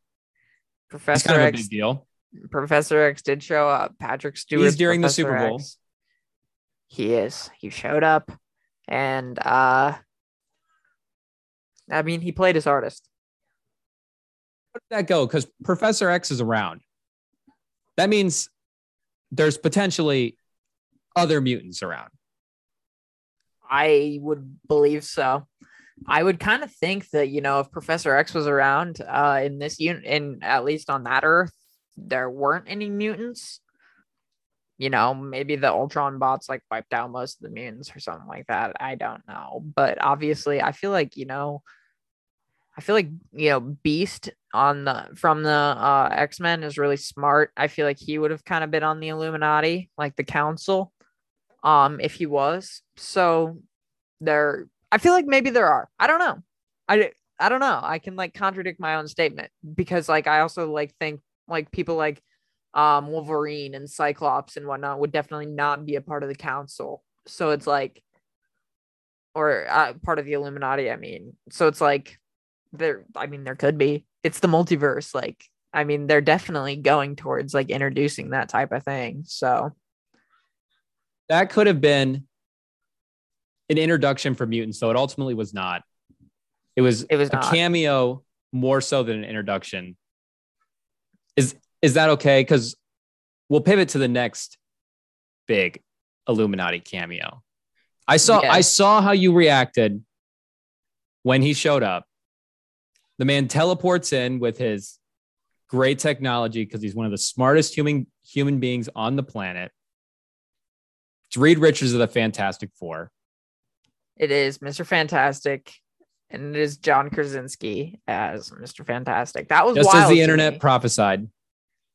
Professor
kind of
X
big deal.
Professor X did show up. Patrick Stewart.
He's during the Super Bowl.
He is. He showed up, and uh, I mean, he played his artist.
How did that go? Because Professor X is around. That means there's potentially other mutants around.
I would believe so. I would kind of think that you know if Professor X was around uh, in this unit, in at least on that Earth, there weren't any mutants. You know, maybe the Ultron bots like wiped out most of the mutants or something like that. I don't know, but obviously, I feel like you know, I feel like you know, Beast on the from the uh, X Men is really smart. I feel like he would have kind of been on the Illuminati, like the Council, um, if he was. So there I feel like maybe there are. I don't know. I I don't know. I can like contradict my own statement because like I also like think like people like um Wolverine and Cyclops and whatnot would definitely not be a part of the council. So it's like or uh, part of the Illuminati, I mean. So it's like there I mean there could be. It's the multiverse like I mean they're definitely going towards like introducing that type of thing. So
That could have been an introduction for mutants, though it ultimately was not. It was
it was
a
not
cameo more so than an introduction. Is is that okay? Because we'll pivot to the next big Illuminati cameo. I saw I saw how you reacted when he showed up. The man teleports in with his great technology because he's one of the smartest human human beings on the planet. It's Reed Richards of the Fantastic Four.
It is Mr. Fantastic, and it is John Krasinski as Mr. Fantastic. That was
Just as the internet
me.
prophesied.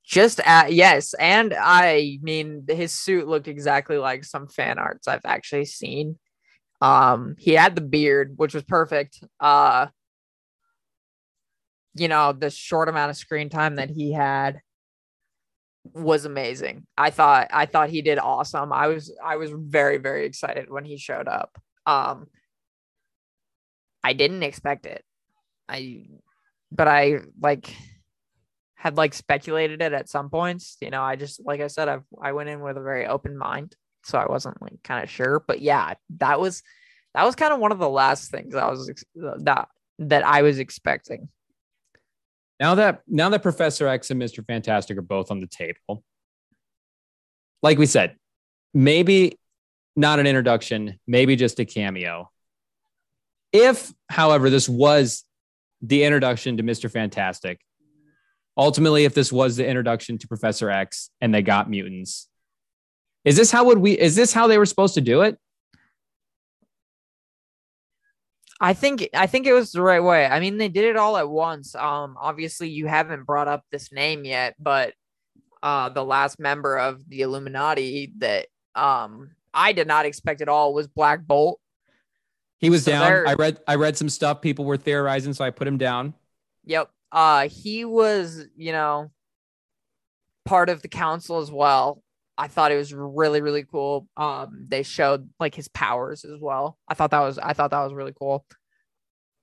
Just at yes, and I mean his suit looked exactly like some fan arts I've actually seen. Um, he had the beard, which was perfect. Uh, you know, the short amount of screen time that he had was amazing. I thought I thought he did awesome. I was I was very very excited when he showed up. Um I didn't expect it. I but I like had like speculated it at some points. You know, I just like I said, I I went in with a very open mind, so I wasn't like kind of sure. But yeah, that was that was kind of one of the last things I was that that I was expecting.
Now that now that Professor X and Mr. Fantastic are both on the table, like we said, maybe not an introduction, maybe just a cameo. If, however, this was the introduction to Mr. Fantastic, ultimately, if this was the introduction to Professor X and they got mutants, is this how would we is this how they were supposed to do it?
I think I think it was the right way. I mean, they did it all at once. Um, obviously, you haven't brought up this name yet, but uh the last member of the Illuminati that um I did not expect at all was Black Bolt.
He was
So
down.
there-
I read I read some stuff people were theorizing, so I put him down.
Yep. Uh he was, you know, part of the council as well. I thought it was really, really cool. Um, they showed like his powers as well. I thought that was I thought that was really cool.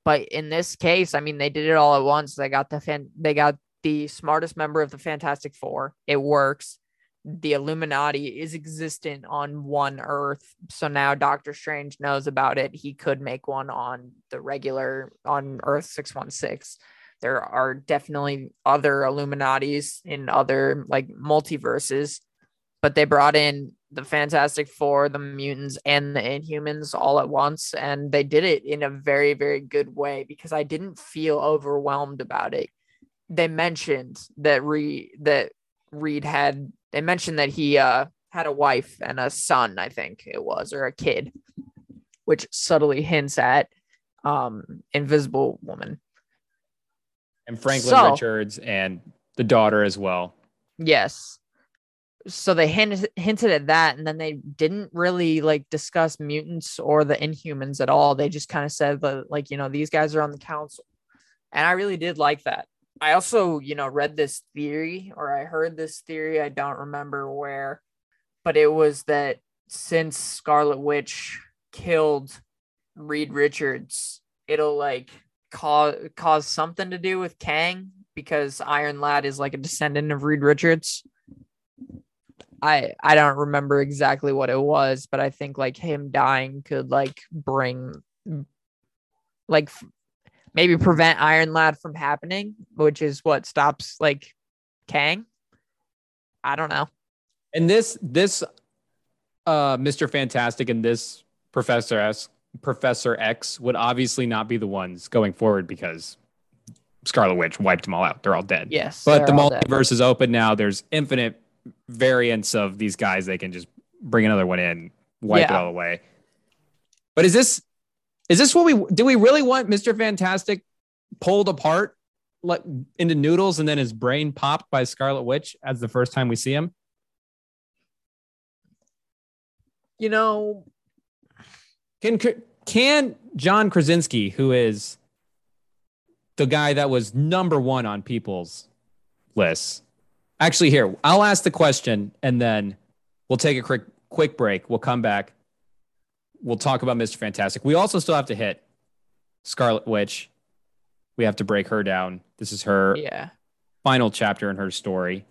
But in this case, I mean, they did it all at once. They got the fan they got the smartest member of the Fantastic Four. It works. The Illuminati is existent on one Earth. So now Doctor Strange knows about it. He could make one on the regular on Earth 616 there are definitely other illuminatis in other like multiverses but they brought in the fantastic four the mutants and the inhumans all at once and they did it in a very very good way because i didn't feel overwhelmed about it they mentioned that reed that reed had they mentioned that he uh had a wife and a son i think it was or a kid which subtly hints at um invisible woman
And Franklin
So-
Richards and the daughter as well.
Yes. So they hinted hinted at that, and then they didn't really like discuss mutants or the Inhumans at all. They just kind of said that, like, you know, these guys are on the council, and I really did like that. I also, you know, read this theory or I heard this theory. I don't remember where, but it was that since Scarlet Witch killed Reed Richards, it'll like cause cause something to do with Kang because Iron Lad is like a descendant of Reed Richards. I I don't remember exactly what it was, but I think like him dying could like bring like f- maybe prevent Iron Lad from happening, which is what stops like Kang. I don't know.
And this this uh Mr. Fantastic and this Professor S Professor X would obviously not be the ones going forward because Scarlet Witch wiped them all out. They're all dead.
Yes,
But the multiverse is open now. There's infinite variants of these guys. They can just bring another one in, wipe it all away. But is this is this what we do? We really want Mr. Fantastic pulled apart like into noodles and then his brain popped by Scarlet Witch as the first time we see him?
You know,
Can can John Krasinski, who is the guy that was number one on people's lists, actually here, I'll ask the question and then we'll take a quick quick break. We'll come back. We'll talk about Mr. Fantastic. We also still have to hit Scarlet Witch. We have to break her down. This is her
yeah.
final chapter in her story.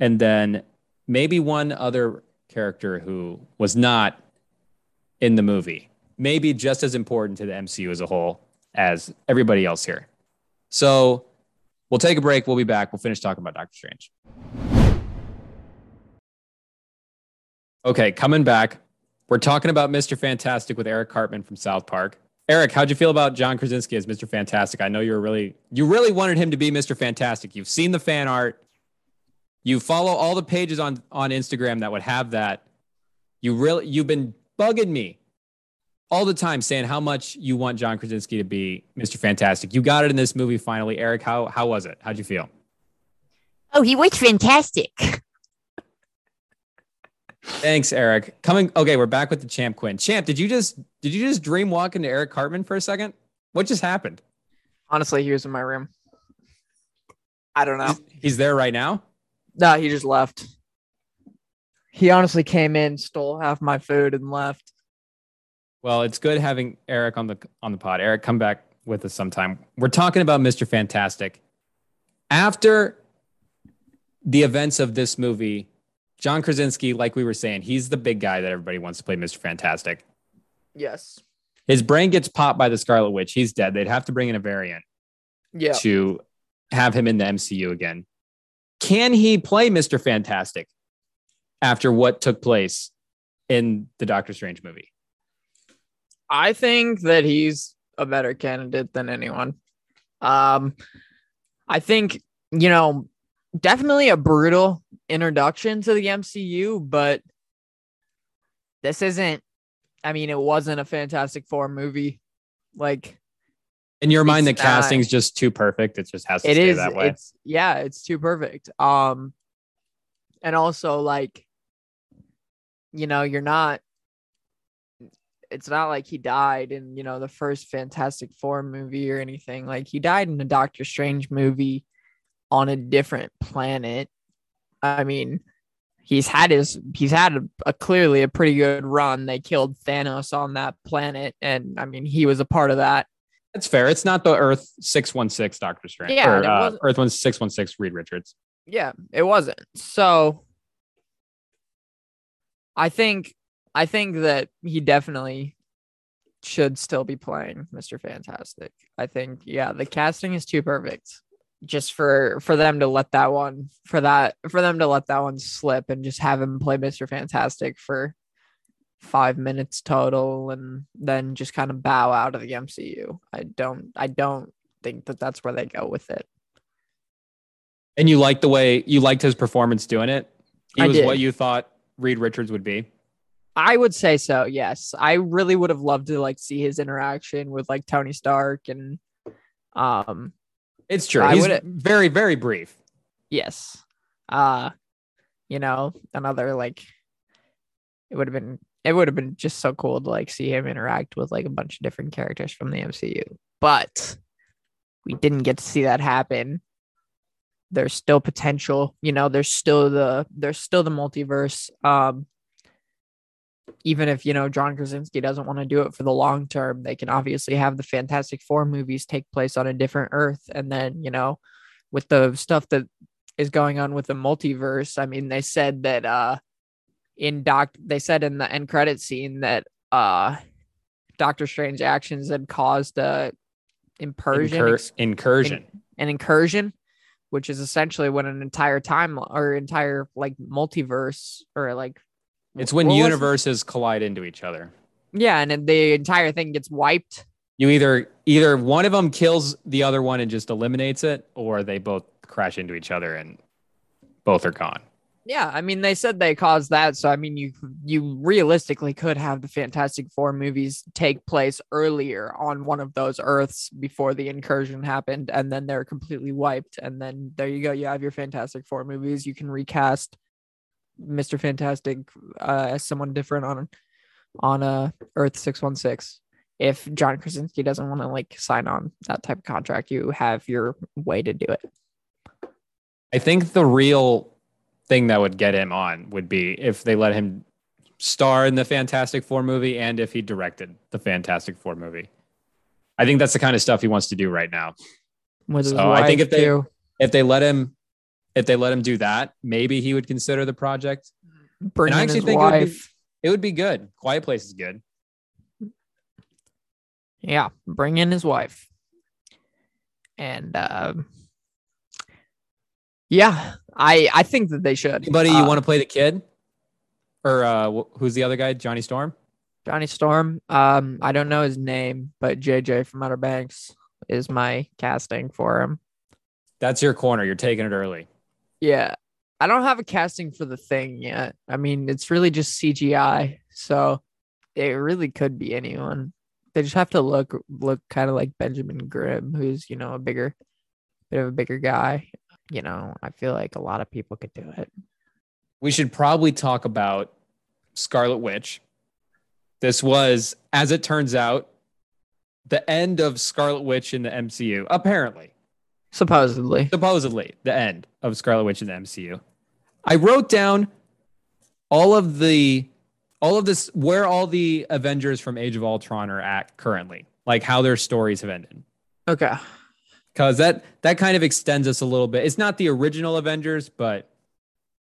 And then maybe one other character who was not in the movie, maybe just as important to the MCU as a whole as everybody else here. So we'll take a break. We'll be back. We'll finish talking about Doctor Strange. Okay, coming back. We're talking about Mr. Fantastic with Eric Cartman from South Park. Eric, how'd you feel about John Krasinski as Mr. Fantastic? I know you were really you really wanted him to be Mr. Fantastic. You've seen the fan art. You follow all the pages on on Instagram that would have that. You really you've been bugging me all the time saying how much you want John Krasinski to be Mr. Fantastic. You got it in this movie finally. Eric, how how was it? How'd you feel?
Oh, he was fantastic.
Thanks, Eric. Coming okay, we're back with the champ Quinn. Champ, did you just did you just dream walk into Eric Cartman for a second? What just happened?
Honestly, he was in my room. I don't know.
He's, he's there right now.
No, he just left. He honestly came in, stole half my food, and left.
Well, it's good having Eric on the on the pod. Eric, come back with us sometime. We're talking about Mr. Fantastic. After the events of this movie, John Krasinski, like we were saying, he's the big guy that everybody wants to play Mr. Fantastic.
Yes.
His brain gets popped by the Scarlet Witch. He's dead. They'd have to bring in a variant
Yeah.
to have him in the MCU again. Can he play Mr. Fantastic after what took place in the Doctor Strange movie?
I think that he's a better candidate than anyone. Um, I think, you know, definitely a brutal introduction to the MCU, but this isn't, I mean, it wasn't a Fantastic Four movie. Like,
In your mind, the
not-
casting's just too perfect. It just has to
it
stay
is,
that way.
it's, yeah, it's too perfect. Um, and also like you know you're not it's not like he died in you know the first fantastic four movie or anything like he died in a doctor strange movie on a different planet i mean he's had his he's had a, a clearly a pretty good run they killed thanos on that planet and i mean he was a part of that
That's fair. It's not the Earth 616 Doctor Strange.
Yeah,
or,
it
uh, Earth 1616 Reed Richards.
yeah it wasn't so i think i think that he definitely should still be playing mr fantastic i think yeah the casting is too perfect just for for them to let that one for that for them to let that one slip and just have him play mr fantastic for five minutes total and then just kind of bow out of the mcu i don't i don't think that that's where they go with it
And you liked the way you liked his performance doing it. He
I
was
did.
what you thought Reed Richards would be.
I would say so. Yes, I really would have loved to like see his interaction with like Tony Stark and, um,
It's true.
I
He's
would-
very, very brief.
yes, uh, you know, another like, it would have been it would have been just so cool to like see him interact with like a bunch of different characters from the MCU, but we didn't get to see that happen. There's still potential, you know. There's still the there's still the multiverse. Um, even if you know John Krasinski doesn't want to do it for the long term, they can obviously have the Fantastic Four movies take place on a different Earth, and then you know, with the stuff that is going on with the multiverse. I mean, they said that uh, in Doc, they said in the end credit scene that uh, Doctor Strange actions had caused a incursion,
Incur- incursion.
an incursion, which is essentially when an entire time or entire like multiverse or like
it's when
what was it?
universes collide into each other.
Yeah, and then the entire thing gets wiped.
You either either one of them kills the other one and just eliminates it, or they both crash into each other and both are gone.
Yeah, I mean they said they caused that, so I mean you you realistically could have the Fantastic Four movies take place earlier on one of those Earths before the incursion happened, and then they're completely wiped, and then there you go, you have your Fantastic Four movies. You can recast Mister Fantastic uh, as someone different on on uh, Earth six one six. If John Krasinski doesn't want to like sign on that type of contract, you have your way to do it.
I think the real thing that would get him on would be if they let him star in the Fantastic Four movie and if he directed the Fantastic Four movie. I think that's the kind of stuff he wants to do right now.
With
So I think if they-
too.
If they let him if they let him do that, maybe he would consider the project.
bring
And I
in
actually
his
think it would be-
wife.
It would be good. Quiet Place is good.
Yeah, bring in his wife. And um yeah, I I think that they should.
Anybody you
Uh,
want to play the kid? Or uh wh- who's the other guy? Johnny Storm?
Johnny Storm. Um, I don't know his name, but JJ from Outer Banks is my casting for him.
That's your corner. You're taking it early.
Yeah. I don't have a casting for the thing yet. I mean, it's really just CGI, so it really could be anyone. They just have to look look kind of like Benjamin Grimm, who's, you know, a bigger bit of a bigger guy. You know, I feel like a lot of people could do it.
we should probably talk about Scarlet Witch. This was, as it turns out, the end of Scarlet Witch in the MCU. Apparently,
Supposedly.
supposedly, the end of Scarlet Witch in the MCU. I wrote down all of the, all of this, where all the Avengers from Age of Ultron are at currently, like how their stories have ended.
Okay.
Because that that kind of extends us a little bit. It's not the original Avengers, but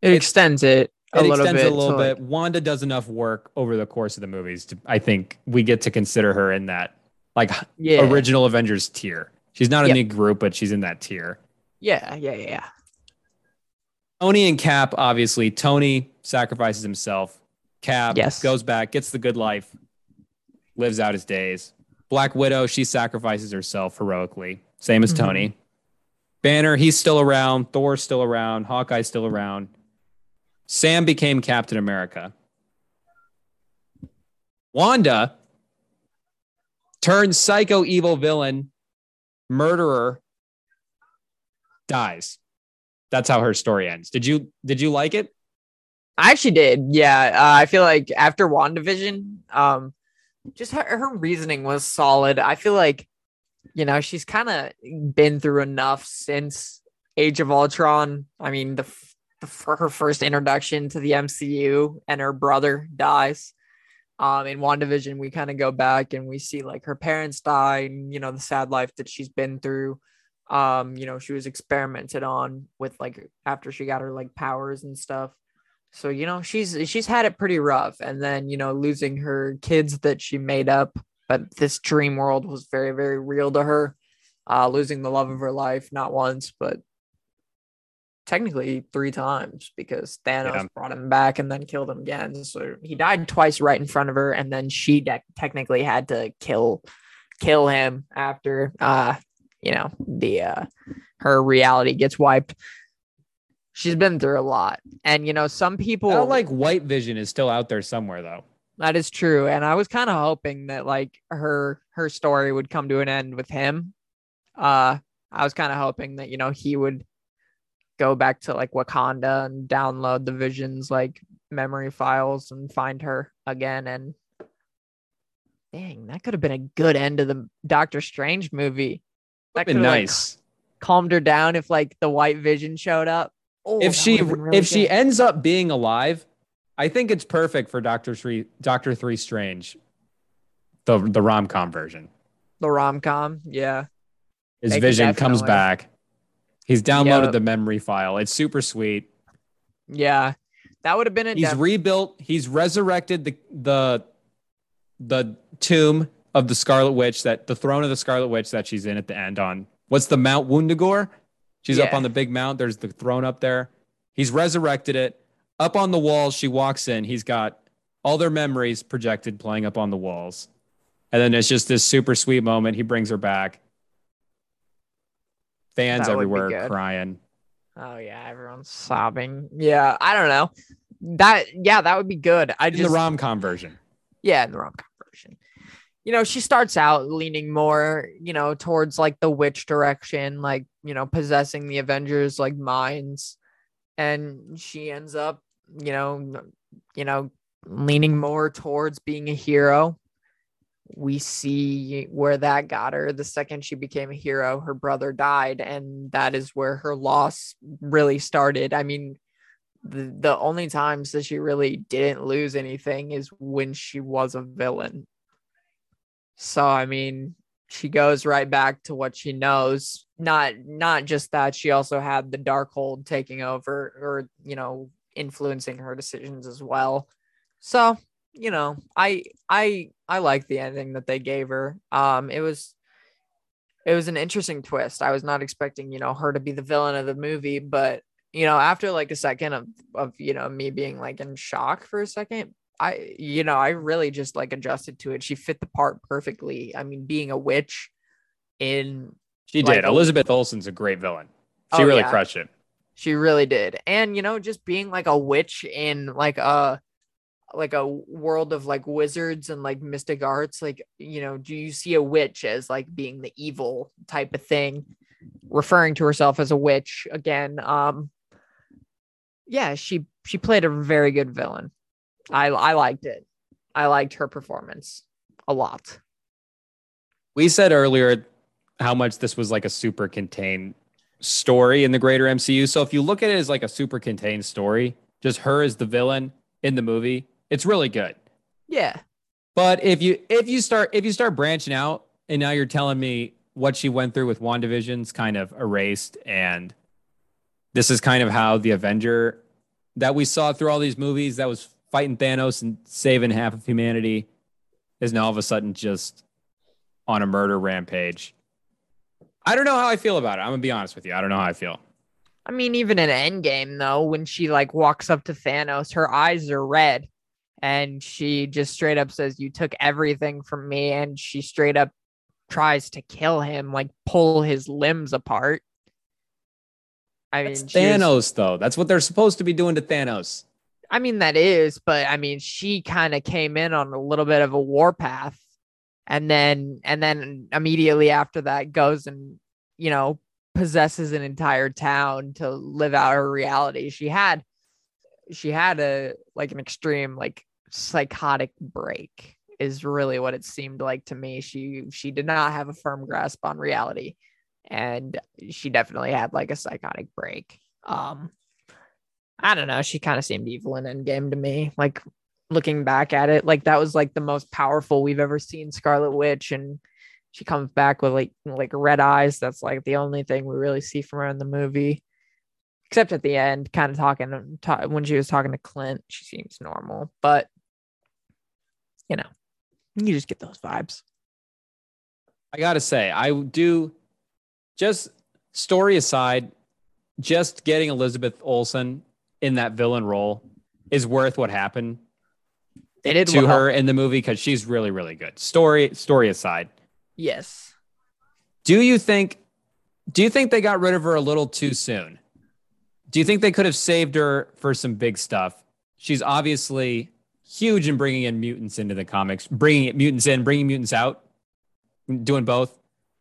It extends it a
it
little
extends
bit.
a little
to, like-
bit. Wanda does enough work over the course of the movies to I think we get to consider her in that like
yeah.
original Avengers tier. She's not in
Yep.
the group, but she's in that tier.
Yeah, yeah, yeah, yeah.
Tony and Cap, obviously. Tony sacrifices himself. Cap
Yes.
goes back, gets the good life, lives out his days. Black Widow, she sacrifices herself heroically. Same as
Mhm.
Tony. Banner, he's still around. Thor's still around. Hawkeye's still around. Sam became Captain America. Wanda turns psycho evil villain, murderer, dies. That's how her story ends. Did you did you like it?
I actually did. Yeah. Uh, I feel like after WandaVision, um, just her, her reasoning was solid. I feel like, you know, she's kind of been through enough since Age of Ultron. I mean, the, the for her first introduction to the MCU and her brother dies. Um, in WandaVision, we kind of go back and we see like her parents die and, you know, the sad life that she's been through. Um, you know, she was experimented on with like after she got her like powers and stuff. So, you know, she's she's had it pretty rough. And then, you know, losing her kids that she made up, but this dream world was very, very real to her. Uh, losing the love of her life, not once, but technically three times because Thanos
Yeah.
brought him back and then killed him again. So he died twice right in front of her, and then she de- technically had to kill kill him after uh you know the uh her reality gets wiped. She's been through a lot, and you know some people
I like White Vision is still out there somewhere though.
that is true, and I was kind of hoping that like her her story would come to an end with him. Uh, I was kind of hoping that you know he would go back to like Wakanda and download the Vision's like memory files and find her again. And dang, that could have been a good end to the Doctor Strange movie. That could have like,
nice.
calmed her down if like the White Vision showed up. Oh,
if she
really
if she ends up being alive, I think it's perfect for Doctor Three Doctor Three Strange, the the rom com version.
the rom com, yeah.
His
could
vision comes back. He's downloaded
Yep.
the memory file. It's super sweet.
Yeah, that would have been it.
He's
def-
rebuilt. He's resurrected the the the tomb of the Scarlet Witch that the throne of the Scarlet Witch that she's in at the end on what's the Mount Wundagore? She's up on the big mount. There's the throne up there. He's resurrected it. Up on the walls, she walks in. He's got all their memories projected playing up on the walls. And then it's just this super sweet moment. He brings her back. Fans
That
everywhere crying.
Oh yeah, everyone's sobbing. Yeah, I don't know. That yeah, that would be good. I
In
just
the rom com version.
yeah, in the rom com version. You know, she starts out leaning more, you know, towards like the witch direction, like you know, possessing the Avengers like minds, and she ends up, you know, you know, leaning more towards being a hero. We see where that got her. The second she became a hero, her brother died, and that is where her loss really started. I mean, the, the only times that she really didn't lose anything is when she was a villain. So I mean, she goes right back to what she knows. Not not just that, she also had the Darkhold taking over or you know, influencing her decisions as well. So, you know, I I I like the ending that they gave her. Um it was it was an interesting twist. I was not expecting, you know, her to be the villain of the movie, but you know, after like a second of of you know me being like in shock for a second, I you know I really just like adjusted to it. She fit the part perfectly. I mean, being a witch in
She
Like
did. Elizabeth Olsen's a great villain. She
Oh,
really
yeah.
crushed it.
she really did, and you know, just being like a witch in like a like a world of like wizards and like mystic arts like you know do you see a witch as like being the evil type of thing? Referring to herself as a witch again um yeah she she played a very good villain. I i liked it. I liked her performance a lot.
We said earlier how much this was like a super contained story in the greater MCU. So if you look at it as like a super contained story, just her as the villain in the movie, it's really good.
yeah
But if you if you start if you start branching out and now you're telling me what she went through with WandaVision's kind of erased and this is kind of how the Avenger that we saw through all these movies that was fighting Thanos and saving half of humanity is now all of a sudden just on a murder rampage. I don't know how I feel about it. I'm gonna be honest with you. I don't know how I feel.
I mean, even in Endgame, though, when she like walks up to Thanos, her eyes are red, and she just straight up says, "You took everything from me," and she straight up tries to kill him, like pull his limbs apart. I mean,
It's
she was-
Thanos, though. That's what they're supposed to be doing to Thanos.
I mean, that is, but I mean, she kind of came in on a little bit of a warpath, and then and then immediately after that goes and you know possesses an entire town to live out her reality. She had she had a like an extreme like psychotic break is really what it seemed like to me. She she did not have a firm grasp on reality and she definitely had like a psychotic break. Um I don't know, she kind of seemed evil in Endgame to me. Like looking back at it, like that was like the most powerful we've ever seen Scarlet Witch and she comes back with like like red eyes. That's like the only thing we really see from her in the movie. Except at the end, kind of talking ta- when she was talking to Clint, she seems normal, but you know, you just get those vibes.
I gotta say, I do just story aside, just getting Elizabeth Olsen in that villain role is worth what happened
They did
to
well.
her in the movie because she's really, really good. Story story aside.
Yes.
Do you think do you think they got rid of her a little too soon? Do you think they could have saved her for some big stuff? She's obviously huge in bringing in mutants into the comics, bringing mutants in, bringing mutants out, doing both.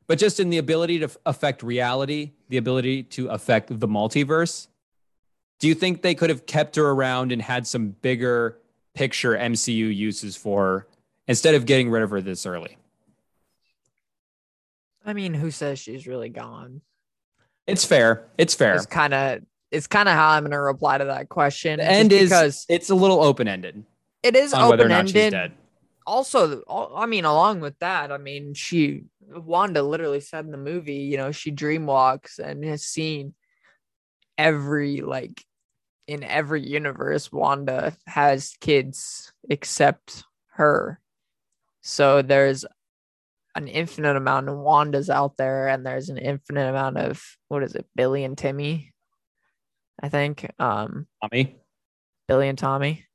But just in the ability to affect reality, the ability to affect the multiverse. Do you think they could have kept her around and had some bigger picture MCU uses for her instead of getting rid of her this early?
I mean, who says she's really gone?
It's fair. It's fair.
It's kind of it's kind of how I'm gonna reply to that question.
The end is
because
it's a little open ended
it is
on whether or
open
not she's
ended.
dead.
Also, I mean, along with that, I mean, she Wanda literally said in the movie, you know, she dream walks and has seen every like in every universe, Wanda has kids except her. So there's an infinite amount of Wandas out there, and there's an infinite amount of what is it, Billy and Timmy? I think. Um
Tommy.
Billy and Tommy.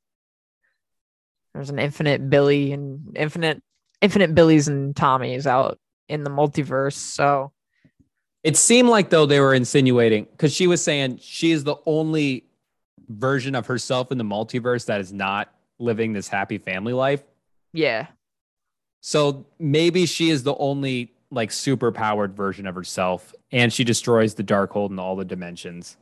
There's an infinite Billy and infinite infinite Billies and Tommies out in the multiverse. So
It seemed like though they were insinuating because she was saying she is the only version of herself in the multiverse that is not living this happy family life.
yeah,
So maybe she is the only like super powered version of herself, and she destroys the Darkhold in all the dimensions.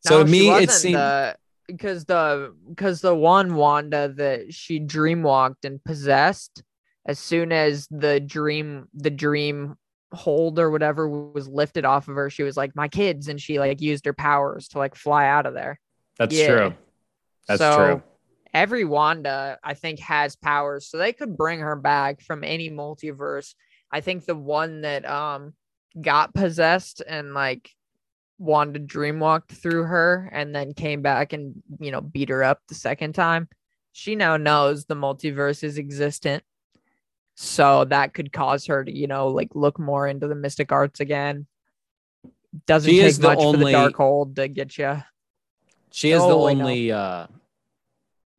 So to me, it seemed
the because the because the one Wanda that she dream walked and possessed as soon as the dream the dream hold or whatever was lifted off of her, she was like my kids, and she like used her powers to like fly out of there.
that's
yeah.
true. That's
So,
true.
Every Wanda, I think, has powers, so they could bring her back from any multiverse. I think the one that um got possessed and like Wanda dreamwalked through her and then came back and you know beat her up the second time. She now knows the multiverse is existent. So that could cause her to, you know, like look more into the mystic arts again. Doesn't
She
take
the
much for the Darkhold to get you.
She is the
Oh, know.
only uh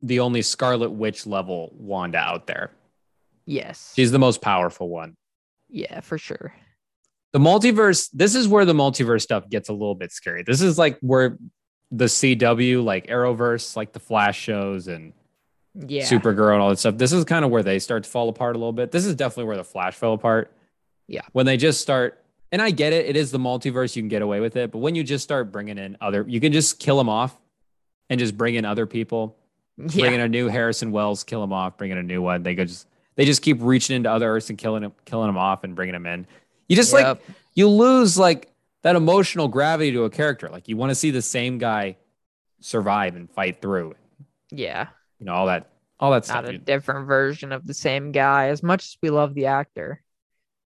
the only Scarlet Witch level Wanda out there.
Yes.
She's the most powerful one.
yeah, for sure.
The multiverse this is where the multiverse stuff gets a little bit scary. This is like where the cw like arrowverse like the flash shows and
Yeah.
supergirl and all that stuff this is kind of where they start to fall apart a little bit. This is definitely where the flash fell apart.
Yeah.
when they just start and i get it it is the multiverse you can get away with it but when you just start bringing in other you can just kill them off and just bring in other people. Bring in a new harrison wells kill them off bring in a new one. They go just they just keep reaching into other earths and killing them killing them off and bringing them in you just like you lose like that emotional gravity to a character. Like you want to see the same guy survive and fight through.
yeah.
You know all that all that stuff.
Not a different version of the same guy. As much as we love the actor.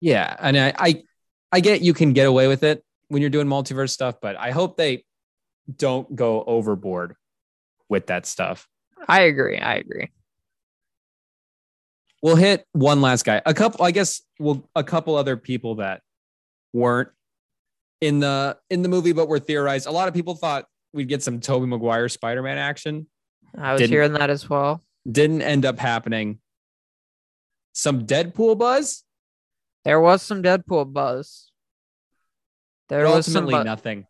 yeah, and I, I I get you can get away with it when you're doing multiverse stuff, but I hope they don't go overboard with that stuff.
I agree. I agree.
We'll hit one last guy. A couple, I guess. We'll a couple other people that weren't in the in the movie, but were theorized. A lot of people thought we'd get some Tobey Maguire Spider-Man action.
I was
Didn't-
hearing that as well.
didn't end up happening. Some Deadpool buzz,
There was some Deadpool buzz. There
but
was
ultimately
bu-
nothing.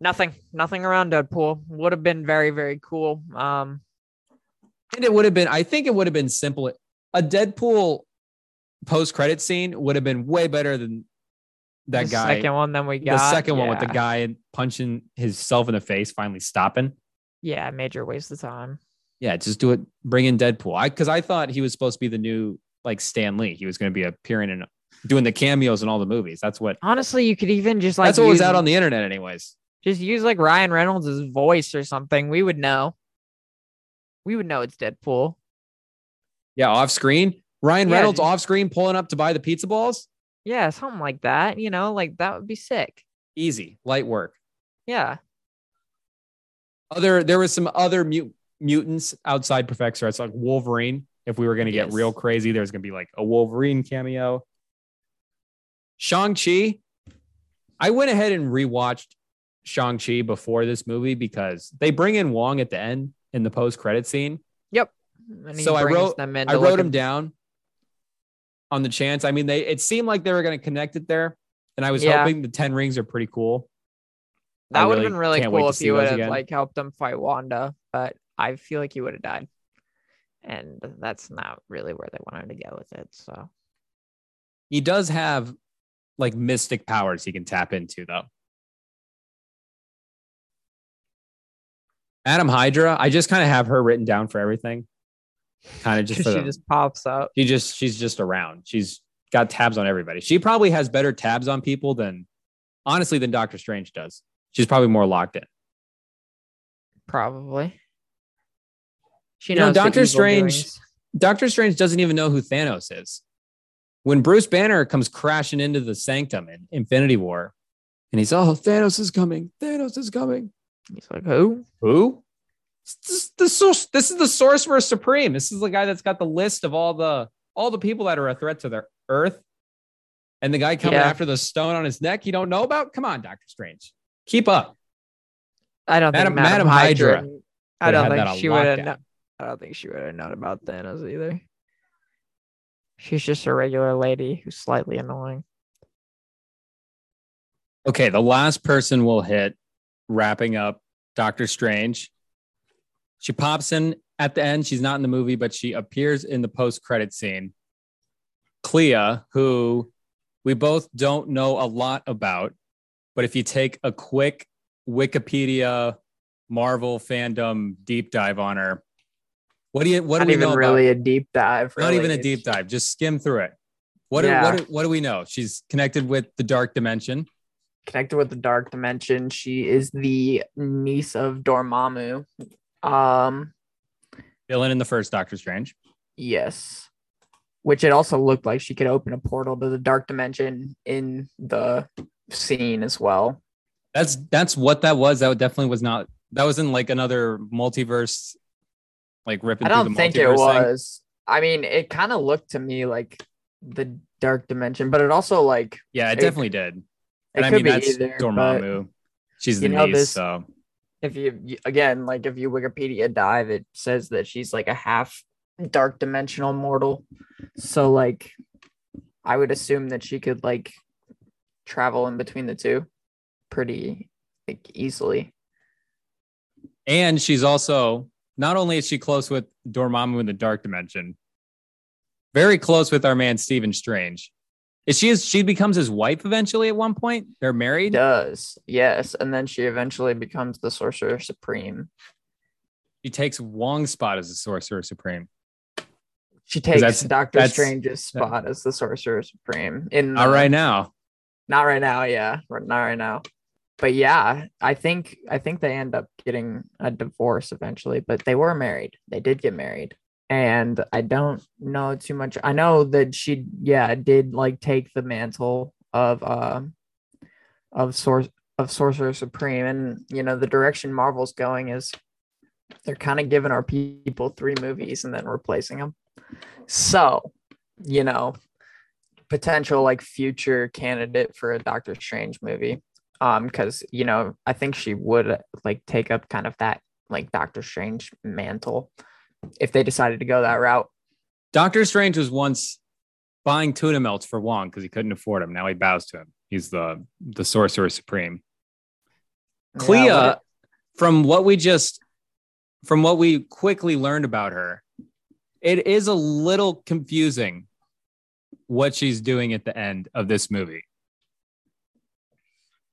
nothing, nothing around Deadpool. Would have been very, very cool. Um,
And it would have been, I think it would have been simple. A Deadpool post credit scene would have been way better than that
the
guy.
second one, then we got the
second one with the guy punching himself in the face, finally stopping.
Yeah, major waste of time.
Yeah, just do it. Bring in Deadpool. I because I thought he was supposed to be the new like Stan Lee. He was going to be appearing in doing the cameos in all the movies. That's what.
Honestly, you could even just like
that's what was out on the internet, anyways.
just use like Ryan Reynolds' voice or something. We would know. We would know it's Deadpool.
Yeah, off screen. Ryan Reynolds off screen pulling up to buy the pizza balls.
Yeah, something like that. You know, like that would be sick.
Easy, light work.
Yeah.
Other there was some other mut- mutants outside Professor It's like Wolverine. If we were going to get
Yes.
real crazy, there's going to be like a Wolverine cameo. Shang Chi. I went ahead and rewatched Shang Chi before this movie because they bring in Wong at the end in the post credit scene.
He
So I wrote-
them in
I wrote them
at-
down on the chance. I mean, they it seemed like they were going to connect it there, and I was
Yeah.
hoping the Ten Rings are pretty cool.
That would have
really
been really cool if you would have like helped them fight Wanda, but I feel like he would have died. And that's not really where they wanted to go with it. So
He does have like mystic powers he can tap into, though. Madam Hydra, I just kind of have her written down for everything. Kind of just
she
the,
just pops up.
she just she's just around. She's got tabs on everybody. She probably has better tabs on people than honestly than Doctor Strange does. She's probably more locked in.
Probably. She
You know,
knows
Doctor Strange-
doings.
Doctor Strange doesn't even know who Thanos is. When Bruce Banner comes crashing into the sanctum in Infinity War, and he's, oh, Thanos is coming. Thanos is coming.
He's like, who?
Who? This is the source. This is the Sorcerer Supreme. This is the guy that's got the list of all the all the people that are a threat to the Earth, and the guy coming
Yeah.
after the stone on his neck. You don't know about? Come on, Doctor Strange, keep up.
I don't
Madam-
think Madam,
Madam
Hydra.
Hydra
I don't think she would have.
lockdown.
Kno- I don't think she would have known about Thanos either. She's just a regular lady who's slightly annoying.
Okay, the last person we'll hit, wrapping up Doctor Strange. She pops in at the end. She's not in the movie, but she appears in the post credit scene. Clea, who we both don't know a lot about, but if you take a quick Wikipedia Marvel fandom deep dive on her, what do you what
Not
do we
even
know
really
about?
a deep dive.
Not even a deep dive. Just skim through it. What do,
Yeah.
what do, what do we know? She's connected with the dark dimension.
connected with the dark dimension. She is the niece of Dormammu. Um,
Villain in the first Doctor Strange.
yes. Which it also looked like she could open a portal to the dark dimension in the scene as well.
That's that's what that was. That definitely was not. That wasn't like another multiverse, like ripping.
I don't think it
multiverse thing.
was. I mean, it kind of looked to me like the dark dimension, but it also like
Yeah, it
It-
definitely did.
it
And I
could
mean, that's
either.
Dormammu. She's the
know,
niece,
this-
so
If you again, like if you Wikipedia dive, it says that she's like a half dark dimensional mortal. So like, I would assume that she could like travel in between the two pretty like easily.
and she's also not only is she close with Dormammu in the dark dimension, very close with our man Stephen Strange. Is she is she becomes his wife eventually at one point? They're married.
does, yes, and then she eventually becomes the sorcerer supreme.
She takes Wong's spot as the Sorcerer Supreme.
She takes
that's-
Doctor
that's-
Strange's spot as the sorcerer supreme. In
All
the- um,
right now.
Not right now, yeah. Not right now. But yeah, I think I think they end up getting a divorce eventually, but they were married. They did get married. And I don't know too much. I know that she yeah, did like take the mantle of uh of source of Sorcerer Supreme and you know the direction Marvel's going is they're kind of giving our people three movies and then replacing them. So, you know, potential like future candidate for a Doctor Strange movie. Um, because you know, I think she would like take up kind of that like Doctor Strange mantle if they decided to go that route.
Doctor Strange was once buying tuna melts for Wong because he couldn't afford them. Now he bows to him. He's the the sorcerer supreme. Clea,
Yeah, what-
from what we just from what we quickly learned about her, it is a little confusing what she's doing at the end of this movie.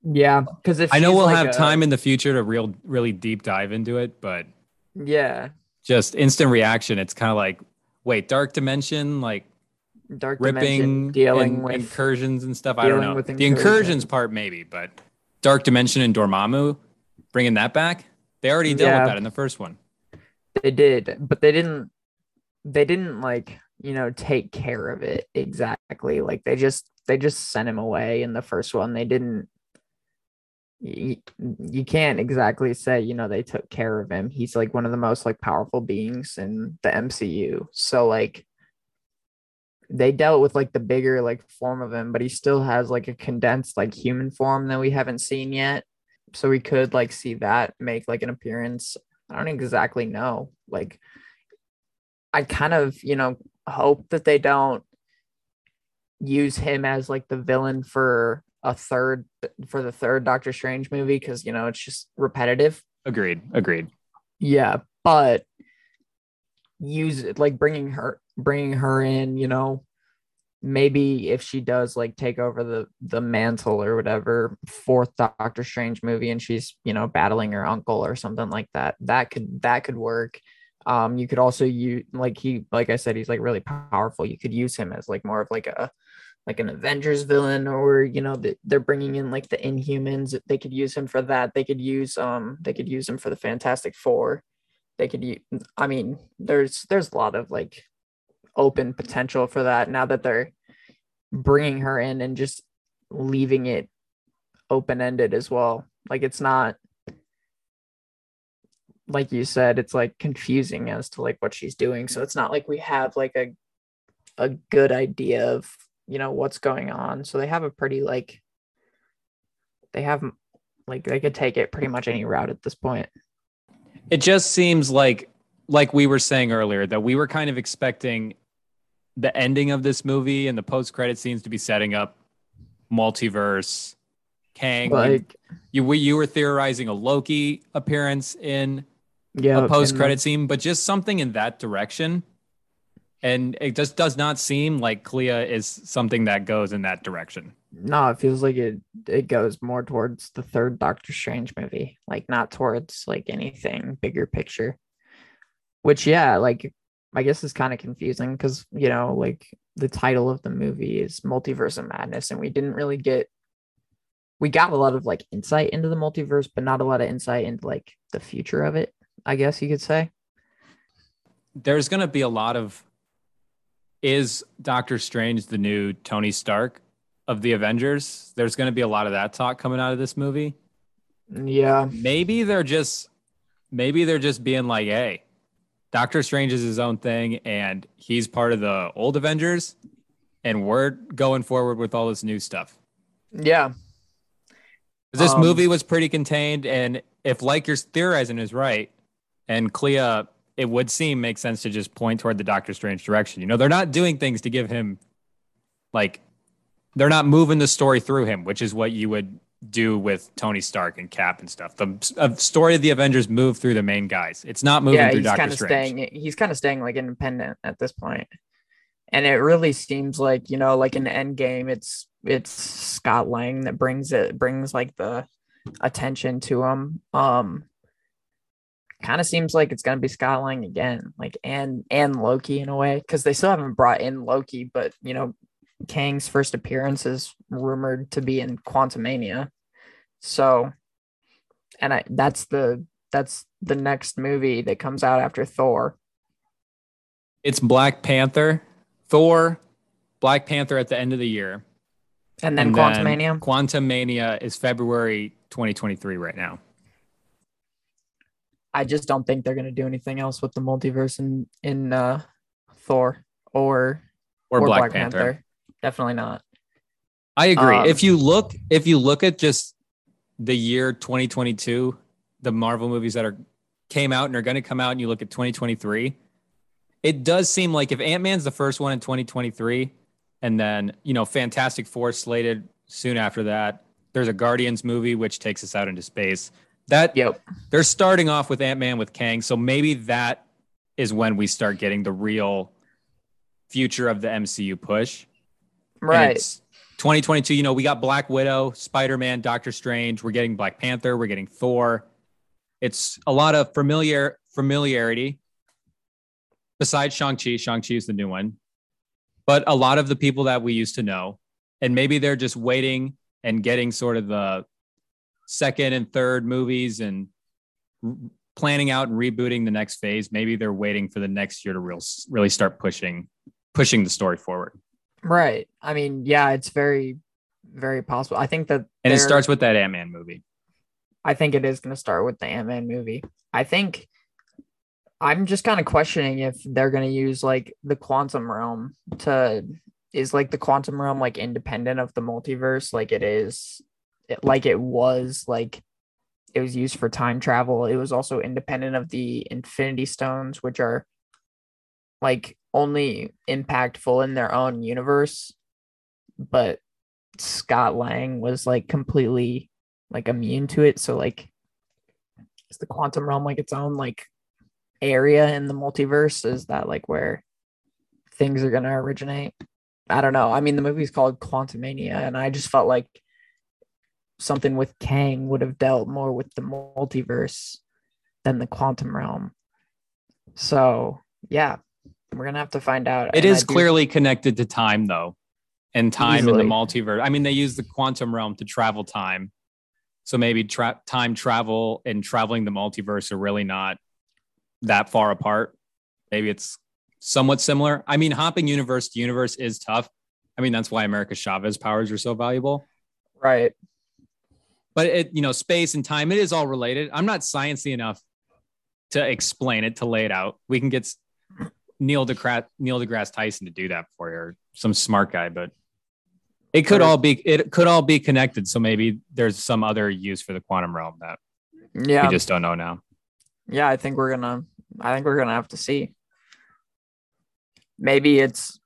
Yeah, because if
I know we'll
like
have
a-
time in the future to real really deep dive into it, but
Yeah,
just instant reaction. It's kind of like, wait, dark dimension, like
dark dimension
ripping,
dealing
and
with
incursions and stuff. I don't know.
with
the incursions part maybe, but dark dimension and Dormammu, bringing that back. They already dealt
Yeah.
with that in the first one.
they did, but they didn't. They didn't like you know take care of it exactly. Like they just they just sent him away in the first one. They didn't. You, you can't exactly say you know they took care of him. He's like one of the most like powerful beings in the MCU. So like they dealt with like the bigger like form of him, but he still has like a condensed like human form that we haven't seen yet. So we could like see that make like an appearance. I don't exactly know. Like I kind of, you know, hope that they don't use him as like the villain for a third for the third Doctor Strange movie because you know it's just repetitive.
Agreed. Agreed.
Yeah, but use it like bringing her bringing her in, you know, maybe if she does like take over the the mantle or whatever fourth Doctor Strange movie and she's, you know, battling her uncle or something like that. That could that could work. Um you could also use like he like I said he's like really powerful. You could use him as like more of like a like an Avengers villain, or you know, they're bringing in like the Inhumans. They could use him for that. They could use um, they could use him for the Fantastic Four. They could use. I mean, there's there's a lot of like open potential for that now that they're bringing her in and just leaving it open ended as well. Like it's not like you said, it's like confusing as to like what she's doing. So it's not like we have like a a good idea of you know what's going on so they have a pretty like they have like they could take it pretty much any route at this point
It just seems like, like we were saying earlier, that we were kind of expecting the ending of this movie and the post credit scenes to be setting up multiverse. Kang,
like
you you were theorizing a Loki appearance in
yeah
a post credit scene, but just something in that direction. And it just does not seem like Clea is something that goes in that direction.
no it feels like it it goes more towards the third doctor strange movie like not towards like anything bigger picture which yeah like i guess is kind of confusing because you know like the title of the movie is multiverse of madness and we didn't really get we got a lot of like insight into the multiverse but not a lot of insight into like the future of it i guess you could say
There's going to be a lot of is Doctor Strange the new Tony Stark of the Avengers? There's going to be a lot of that talk coming out of this movie.
yeah
Maybe they're just maybe they're just being like, "Hey, Doctor Strange is his own thing and he's part of the old Avengers and we're going forward with all this new stuff."
Yeah.
This
Um,
movie was pretty contained, and if like you're theorizing is right, and Clea, it would seem makes sense to just point toward the Doctor Strange direction. You know, they're not doing things to give him, like, they're not moving the story through him, which is what you would do with Tony Stark and Cap and stuff. The uh, story of the Avengers move through the main guys. It's not moving
yeah
through
he's
Doctor
kind of
Strange.
staying he's kind of staying like independent at this point and it really seems like you know like in endgame it's it's scott lang that brings it brings like the attention to him um kind of seems like it's going to be scott lang again like and and loki in a way because they still haven't brought in loki but you know kang's first appearance is rumored to be in quantumania so and I, that's the that's the next movie that comes out after Thor.
It's Black Panther, Thor, Black Panther at the end of the year.
And then
and
Quantumania.
Quantum Mania is February 2023 right now.
I just don't think they're gonna do anything else with the multiverse in in uh, Thor or
Or, or Black, Panther.
Definitely not.
I agree.
Um,
if you look, if you look at just the year 2022, the Marvel movies that are came out and are going to come out, and you look at 2023, it does seem like if Ant Man's the first one in 2023, and then you know Fantastic Four slated soon after that, there's a Guardians movie which takes us out into space. That
Yep.
they're starting off with Ant Man with Kang, so maybe that is when we start getting the real future of the MCU push.
Right.
it's- 2022, you know, we got Black Widow, Spider Man, Doctor Strange. We're getting Black Panther. We're getting Thor. It's a lot of familiar familiarity. Besides Shang Chi, Shang Chi is the new one, but a lot of the people that we used to know, and maybe they're just waiting and getting sort of the second and third movies and planning out and rebooting the next phase. Maybe they're waiting for the next year to real, really start pushing pushing the story forward.
Right. I mean, yeah, it's very, very possible. I think that,
And it starts with that Ant Man movie.
I think it is going to start with the Ant Man movie. I think I'm just kind of questioning if they're going to use like the quantum realm to is like the quantum realm like independent of the multiverse like it is like it was like it was used for time travel. It was also independent of the Infinity Stones, which are like only impactful in their own universe. But Scott Lang was like completely like immune to it. So like is the quantum realm like its own like area in the multiverse? Is that like where things are gonna originate? I don't know. I mean the movie's called Quantumania, and I just felt like something with Kang would have dealt more with the multiverse than the quantum realm. So yeah, we're gonna have to find out.
It
and
is
do-
clearly connected to time, though, and time
Easily.
in the multiverse. I mean, they use the quantum realm to travel time, so maybe tra- time travel and traveling the multiverse are really not that far apart. Maybe it's somewhat similar. I mean, hopping universe to universe is tough. I mean, that's why America Chavez powers are so valuable.
right.
But it, you know, space and time, it is all related. I'm not sciencey enough to explain it, to lay it out. We can get Neil deGrasse, Neil deGrasse Tyson to do that for you, or some smart guy. But it could all be, it could all be connected. So maybe there's some other use for the quantum realm that
Yeah.
we just don't know now.
yeah i think we're gonna i think we're gonna have to see maybe it's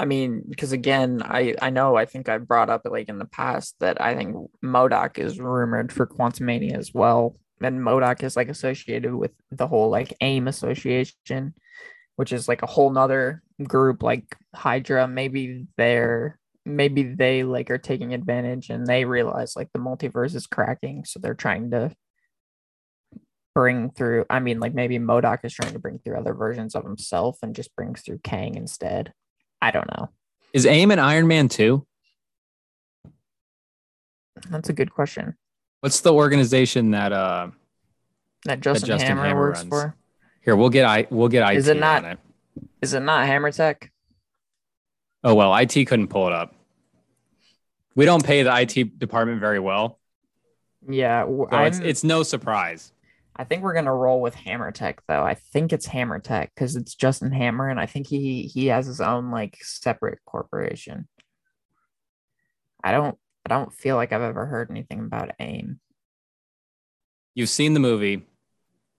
i mean because again i i know i think i brought up like in the past that i think MODOK is rumored for Quantum Mania as well. And MODOK is like associated with the whole like aim association which is like a whole nother group like hydra. Maybe they're maybe they like are taking advantage and they realize like the multiverse is cracking. So they're trying to bring through i mean like maybe MODOK is trying to bring through other versions of himself and just brings through kang instead i don't know
Is AIM an Iron Man too?
that's a good question
What's the organization that, uh,
that justin,
Justin
hammer,
Hammer
works
runs.
for
here, we'll get, I, we'll get IT
Is it not-
it.
is it not hammer tech
Oh, well, IT couldn't pull it up. We don't pay the IT department very well.
yeah
So it's, it's no surprise.
I think we're gonna roll with hammer tech though i think it's hammer tech because it's justin hammer and i think he he has his own like separate corporation i don't i don't feel like i've ever heard anything about aim
You've seen the movie.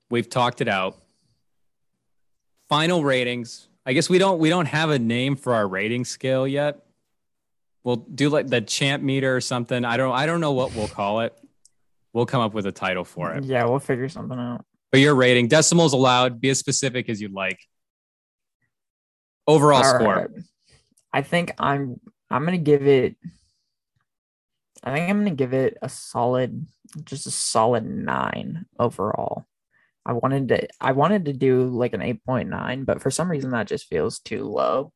We've talked it out. Final ratings. I guess we don't we don't have a name for our rating scale yet. We'll do like the champ meter or something. I don't I don't know what we'll call it. We'll come up with a title for it.
yeah we'll figure something out
But your rating, decimals allowed, be as specific as you'd like. Overall
All
score.
right. I think I'm I'm gonna give it I think I'm gonna give it a solid just a solid nine overall. I wanted to I wanted to do like an 8.9, but for some reason that just feels too low.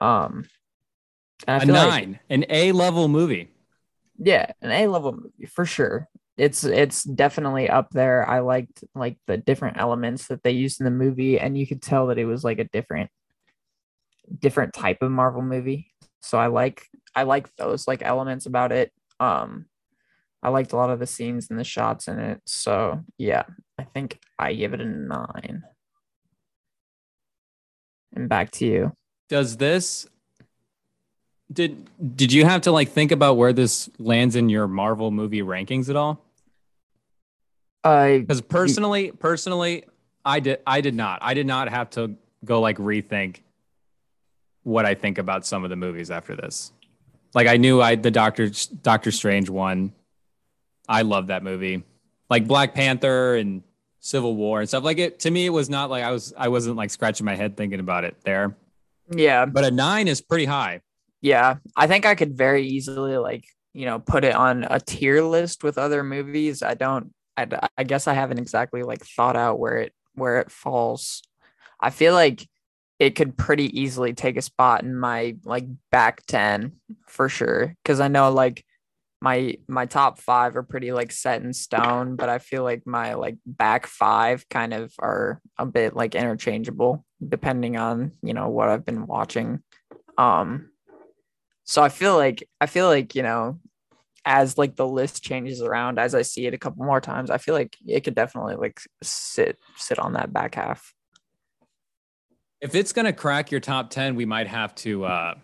Um
a
feel like-
nine, an A level movie.
Yeah, an A level movie for sure. It's it's definitely up there. I liked like the different elements that they used in the movie, and you could tell that it was like a different different type of Marvel movie. So I like I like those like elements about it. Um I liked a lot of the scenes and the shots in it. So yeah, I think I give it a nine. And back to you.
Does this did did you have to like think about where this lands in your Marvel movie rankings at all?
Uh
Because personally, personally, I did I did not. I did not have to go like rethink what I think about some of the movies after this. Like I knew I the Doctor Doctor Strange one. I love that movie. Like Black Panther and Civil War and stuff. Like it to me, it was not like I was I wasn't like scratching my head thinking about it there.
yeah,
But a nine is pretty high.
Yeah, I think I could very easily like you know put it on a tier list with other movies. I don't. I, I guess I haven't exactly like thought out where it where it falls. I feel like it could pretty easily take a spot in my like back 10 for sure because I know like my my top 5 are pretty like set in stone, but I feel like my like back 5 kind of are a bit like interchangeable depending on, you know, what I've been watching. Um so I feel like I feel like, you know, as like the list changes around as I see it a couple more times, I feel like it could definitely like sit sit on that back half.
If it's gonna crack your top ten, we might have to. uh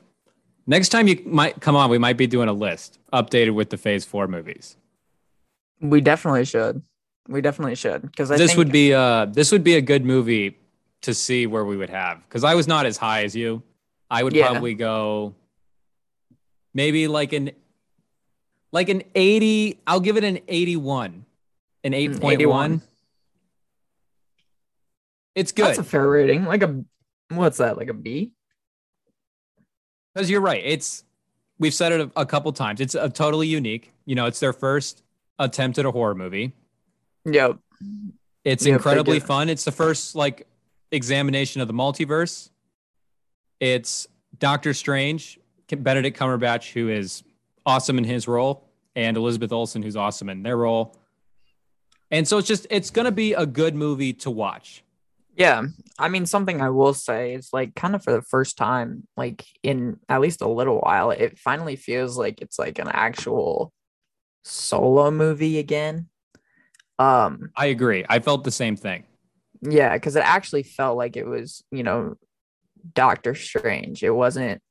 Next time you might come on, we might be doing a list updated with the Phase Four movies.
We definitely should. We definitely should because
this think- would be uh this would be a good movie to see where we would have because I was not as high as you. I would yeah. probably go maybe like an like an 80 i'll give it an 81 an hmm, 8.1 it's good.
that's a fair rating like a what's that like a b?
Because you're right it's we've said it a, a couple times it's a totally unique you know it's their first attempt at a horror movie.
Yep.
It's yep, incredibly fun it's the first like examination of the multiverse. It's doctor strange benedict cumberbatch who is awesome in his role, and Elizabeth Olsen, who's awesome in their role. And so it's just it's gonna be a good movie to watch.
Yeah. I mean something I will say is like kind of for the first time, like in at least a little while, it finally feels like it's like an actual solo movie again. Um
I agree. I felt the same thing.
Yeah, because it actually felt like it was, you know, Doctor Strange. It wasn't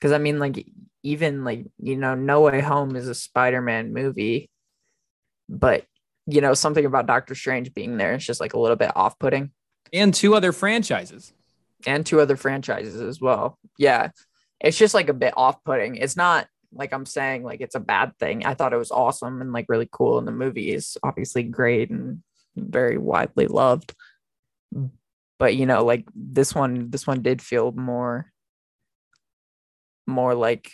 because I mean, like, even like, you know, No Way Home is a Spider Man movie, but, you know, something about Doctor Strange being there is just like a little bit off putting.
And two other franchises.
And two other franchises as well. Yeah. It's just like a bit off putting. It's not like I'm saying like it's a bad thing. I thought it was awesome and like really cool. And the movie is obviously great and very widely loved. But you know, like this one, this one did feel more more like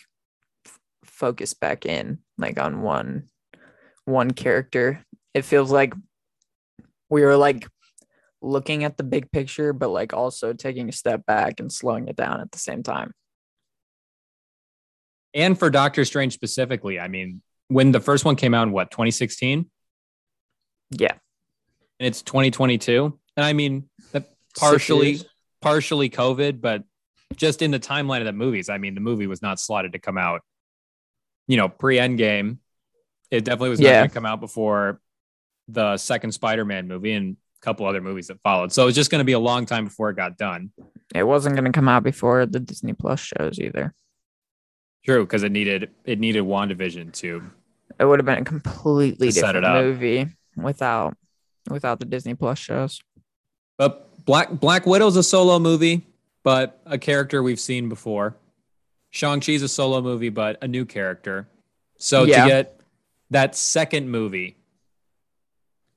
f- focus back in like on one one character. It feels like we were like looking at the big picture but like also taking a step back and slowing it down at the same time.
And for doctor strange specifically i mean when the first one came out in what 2016
yeah.
And it's 2022 and i mean that partially partially covid but just in the timeline of the movies, I mean, the movie was not slotted to come out, you know, pre Endgame. It definitely was yeah. not going to come out before the second Spider-Man movie and a couple other movies that followed. So it was just going to be a long time before it got done.
It wasn't going to come out before the Disney Plus shows either.
True, because it needed it needed WandaVision to.
It would have been a completely different movie without without the Disney Plus shows.
But Black Black Widow's a solo movie but a character we've seen before. Shang-Chi's a solo movie, but a new character. So yeah. to get that second movie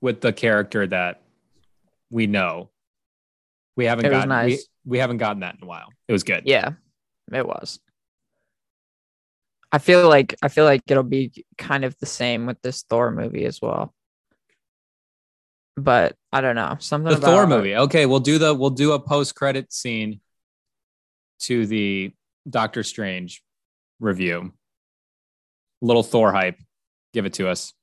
with the character that we know, we haven't it gotten nice. we, we haven't gotten that in a while. It was good.
Yeah, it was. I feel like I feel like it'll be kind of the same with this Thor movie as well. But I don't know. Something
the Thor movie. Okay, we'll do the we'll do a post credit scene to the Doctor Strange review. Little Thor hype. Give it to us.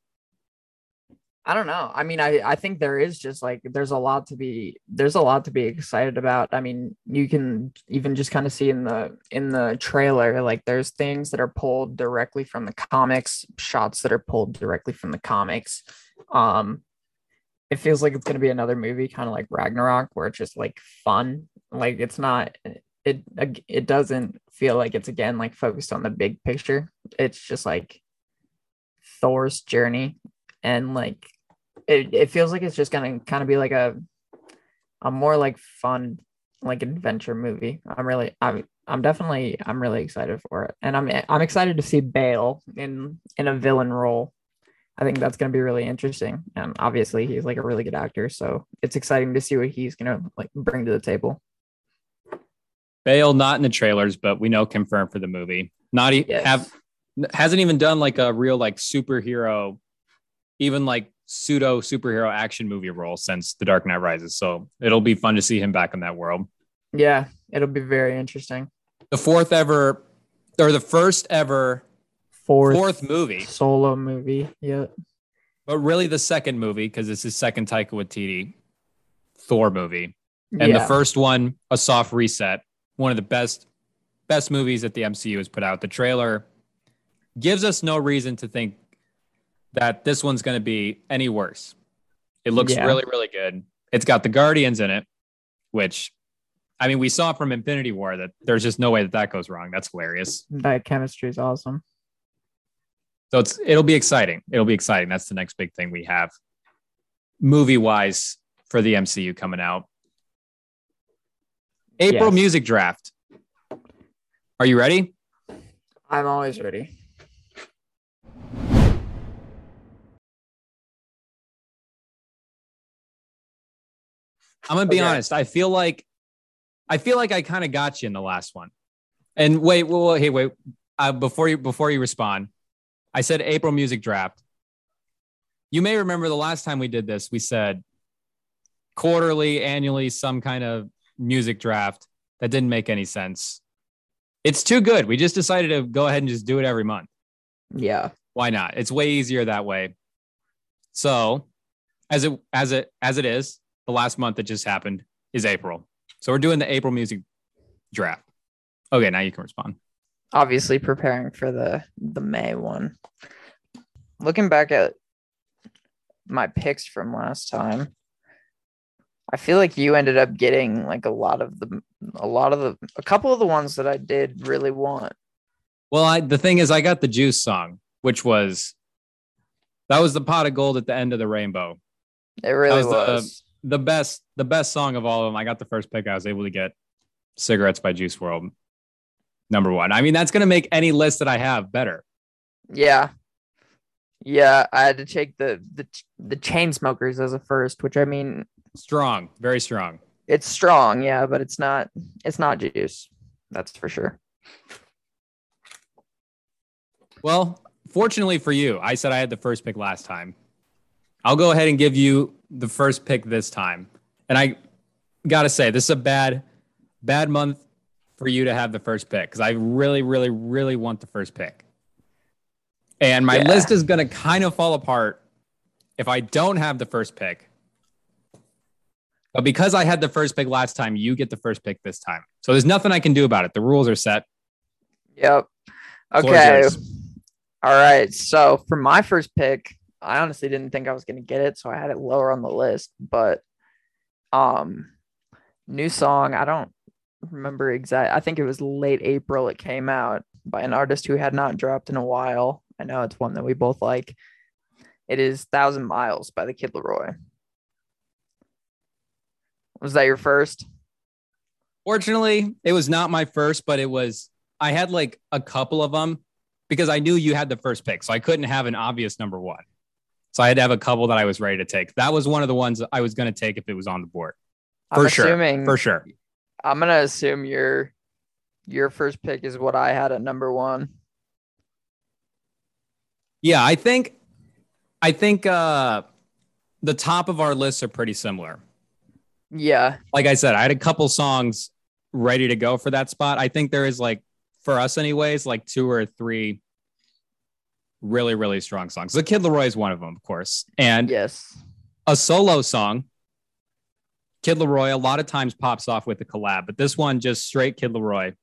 I don't know. I mean, I, I think there is just like there's a lot to be there's a lot to be excited about. I mean, you can even just kind of see in the in the trailer like there's things that are pulled directly from the comics, shots that are pulled directly from the comics. Um it feels like it's going to be another movie kind of like Ragnarok where it's just like fun. Like it's not it it doesn't feel like it's again like focused on the big picture. It's just like Thor's journey and like it, it feels like it's just gonna kind of be like a a more like fun like adventure movie. I'm really I'm I'm definitely I'm really excited for it. And I'm I'm excited to see Bale in in a villain role. I think that's going to be really interesting. And obviously he's like a really good actor, so it's exciting to see what he's going to like bring to the table.
Bale not in the trailers, but we know confirmed for the movie. Not e-
Yes.
have hasn't even done like a real like superhero, even like pseudo superhero action movie role since The Dark Knight Rises. So it'll be fun to see him back in that world.
Yeah, it'll be very interesting.
The fourth ever, or the first ever
Fourth,
fourth movie,
solo movie. Yeah.
but really the second movie because it's his second Taika Waititi Thor movie. and
yeah.
the first one a soft reset one of the best best movies that the mcu has put out. The trailer gives us no reason to think that this one's going to be any worse. It looks
Yeah.
really really good. It's got the guardians in it which i mean we saw from infinity war that there's just no way that that goes wrong. That's hilarious.
That chemistry is awesome.
so it's it'll be exciting. It'll be exciting. That's the next big thing we have movie wise for the mcu coming out april
Yes.
music draft are you ready
I'm always ready.
I'm gonna be
Okay.
honest. I feel like I feel like I kind of got you in the last one. And wait, well, hey, wait. Uh, before you before you respond, I said April music draft. You may remember the last time we did this. We said quarterly, annually, some kind of music draft that didn't make any sense. It's too good. We just decided to go ahead and just do it every month.
Yeah.
Why not? It's way easier that way. So, as it as it as it is, the last month that just happened is April. So we're doing the April music draft. Okay, now you can respond.
Obviously preparing for the the May one. Looking back at my picks from last time, I feel like you ended up getting like a lot of the a lot of the a couple of the ones that I did really want.
Well, I, the thing is, I got the Juice song, which was that was the pot of gold at the end of the rainbow.
It really
was the-
was.
The best, the best song of all of them. I got the first pick. I was able to get "Cigarettes" by Juice WRLD, number one. I mean, that's gonna make any list that I have better.
Yeah. Yeah, I had to take the the the Chainsmokers as a first, which I mean
Strong, very strong.
it's strong, yeah, but it's not it's not juice. That's for sure.
Well, fortunately for you, I said I had the first pick last time. I'll go ahead and give you the first pick this time. And I got to say, this is a bad, bad month for you to have the first pick because I really, really, really want the first pick. And my
Yeah.
list is going to kind of fall apart if I don't have the first pick. But because I had the first pick last time, you get the first pick this time. So there's nothing I can do about it. The rules are set.
Yep. Okay. All right. So for my first pick, I honestly didn't think I was gonna get it, so I had it lower on the list. But um new song, I don't remember exact I think it was late April it came out by an artist who had not dropped in a while. I know it's one that we both like. It is Thousand Miles by the Kid LAROI. Was that your first?
Fortunately, it was not my first, but it was. I had like a couple of them because I knew you had the first pick, so I couldn't have an obvious number one. So I had to have a couple that I was ready to take. That was one of the ones I was going to take if it was on the board
I'm
for sure.
assuming
For sure.
I'm gonna assume your your first pick is what I had at number one.
Yeah, I think. I think uh, the top of our lists are pretty similar.
Yeah,
Like I said, I had a couple songs ready to go for that spot. I think there is like for us, anyways, like two or three really, really strong songs. The Kid LAROI is one of them, of course, and
yes,
a solo song. Kid LAROI a lot of times pops off with a collab, but this one just straight Kid LAROI,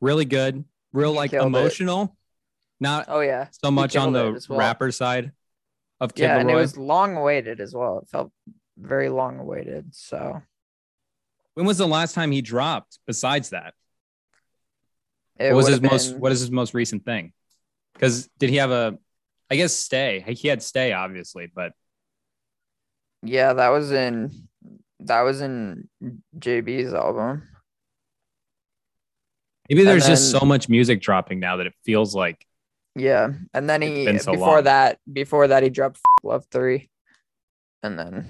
really good, real
He
like
killed it.
emotional, not
oh yeah,
so much on the
well.
rapper side of Kid
yeah, and it was long awaited as well. It felt very long awaited. So
when was the last time he dropped? Besides that,
it
what was his
would've
most? What is his most recent thing? Because did he have a? I guess stay. He had stay, obviously, but
Yeah, that was in that was in JB's album.
maybe there's just so much music dropping now that it feels like
Yeah, and then he
so
before
long.
that before that he dropped Love three, and then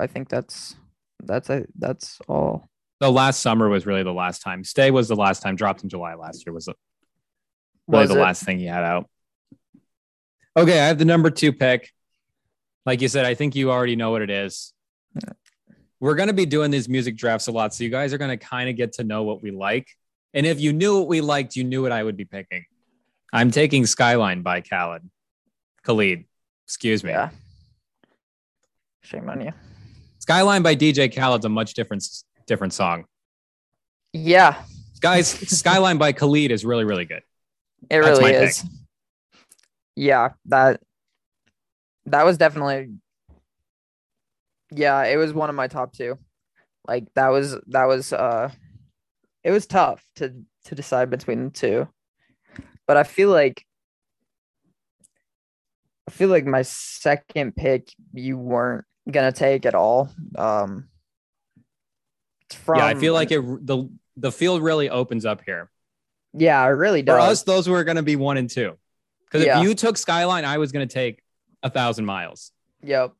I think that's that's a that's all.
the last summer was really the last time. Stay was the last time. Dropped in July last year. Was really
Was
the
it?
last thing he had out. Okay, I have the number two pick. Like you said, I think you already know what it is. We're going to be doing these music drafts a lot. So you guys are going to kind of get to know what we like. And if you knew what we liked, you knew what I would be picking. I'm taking Skyline by Khaled. Khalid. Excuse me.
Yeah. Shame on you.
Skyline by DJ Khaled's a much different different song.
Yeah,
Guys, Skyline by Khalid is really, really good.
it
That's
really is. Yeah, that that was definitely Yeah, it was one of my top two. Like that was that was uh it was tough to to decide between the two. But I feel like I feel like my second pick you weren't gonna take at all. Um it's from
yeah, I feel like it the the field really opens up here.
Yeah, it really
For
does.
us, those were to be one and two. Because
Yeah.
if you took Skyline, I was to take a thousand miles.
Yep.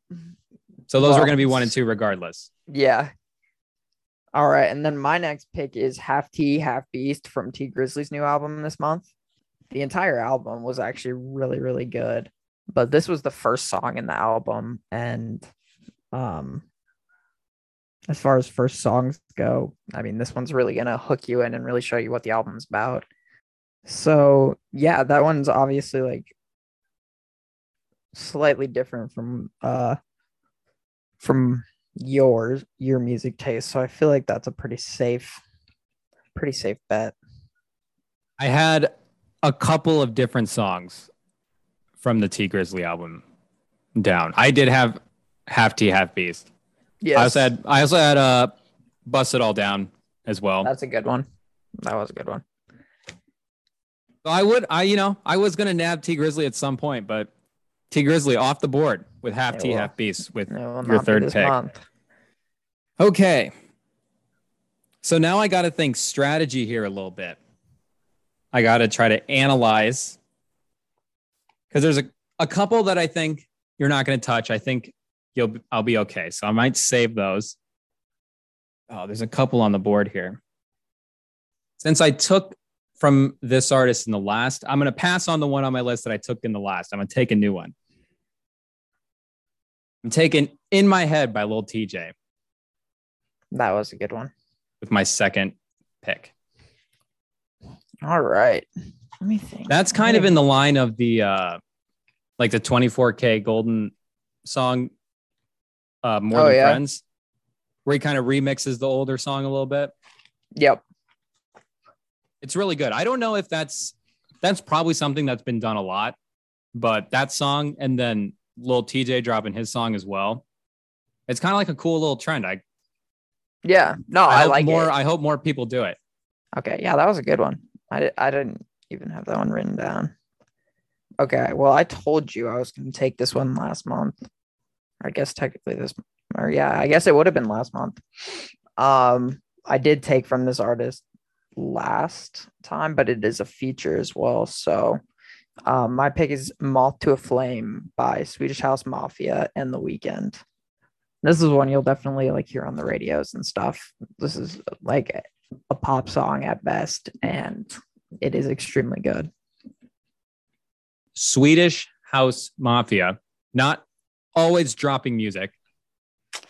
So those were going to be one and two regardless.
Yeah. All right, and then my next pick is Half T, Half Beast from Tee Grizzley's new album this month. The entire album was actually really, really good, but this was the first song in the album, and um, as far as first songs go, I mean, this one's really gonna hook you in and really show you what the album's about. So yeah, that one's obviously like slightly different from uh from yours your music taste so i feel like that's a pretty safe pretty safe bet
I had a couple of different songs from the Tee Grizzley album down. I did have Half T, Half Beast.
yeah
I also had I also had uh Bust It All Down as well.
that's a good one that was a good one
So I would I you know I was gonna nab Tee Grizzley at some point, but Tee Grizzley off the board with Half T, Half Beast with Your third pick.
month.
Okay. So now I got to think strategy here a little bit. I got to try to analyze because there's a, a couple that I think you're not to touch. I think you'll I'll be okay. So I might save those. Oh, there's a couple on the board here. Since I took from this artist in the last, I'm going to pass on the one on my list that I took in the last. I'm going to take a new one. I'm taking In My Head by Lil Tjay
that was a good one
with my second pick.
all right let me think
That's kind of in the line of the uh like the 24kGoldn song uh More
Oh,
Than
yeah.
Friends, where he kind of remixes the older song a little bit.
yep
It's really good. I don't know if that's that's probably something that's been done a lot, but that song and then Lil Tjay dropping his song as well. It's kind of like a cool little trend. I,
yeah no
I,
i, like
more
it
I hope more people do it.
okay yeah that was a good one i, I didn't even have that one written down okay well i told you i was going to take this one last month i guess technically this or yeah i guess it would have been last month. Um i did take from this artist last time but it is a feature as well. So um my pick is moth to a flame by swedish house mafia and the Weeknd this is one you'll definitely like hear on the radios and stuff. This is like a pop song at best and it is extremely good.
Swedish House Mafia, not always dropping music.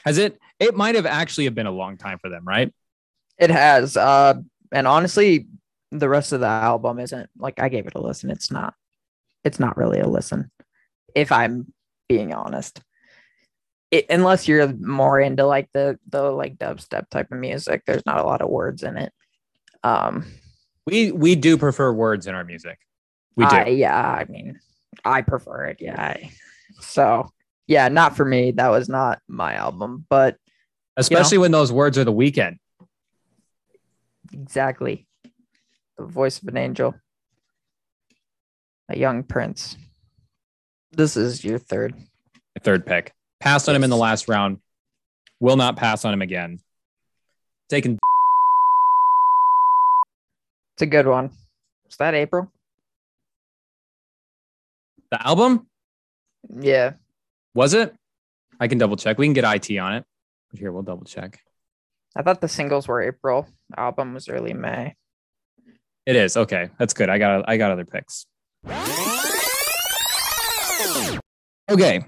Has it? It might have actually have been a long time for them, right?
It has. Uh, and honestly, the rest of the album isn't like I gave it a listen. It's not. It's not really a listen, if I'm being honest. It, unless you're more into like the the like dubstep type of music, there's not a lot of words in it. Um,
We we do prefer words in our music. We do.
Yeah, I mean, I prefer it. Yeah. So yeah, not for me. That was not my album, but
Especially when those words are the Weeknd.
Exactly. The voice of an angel. A young prince. This is your third.
A Third pick. Passed on him in the last round. Will not pass on him again. Taking
It's a good one. Is that April?
the album?
Yeah.
Was it? I can double check. We can get IT on it. Here, we'll double check.
I thought the singles were April. Album was early May.
It is okay. That's good. I got I got other picks. Okay,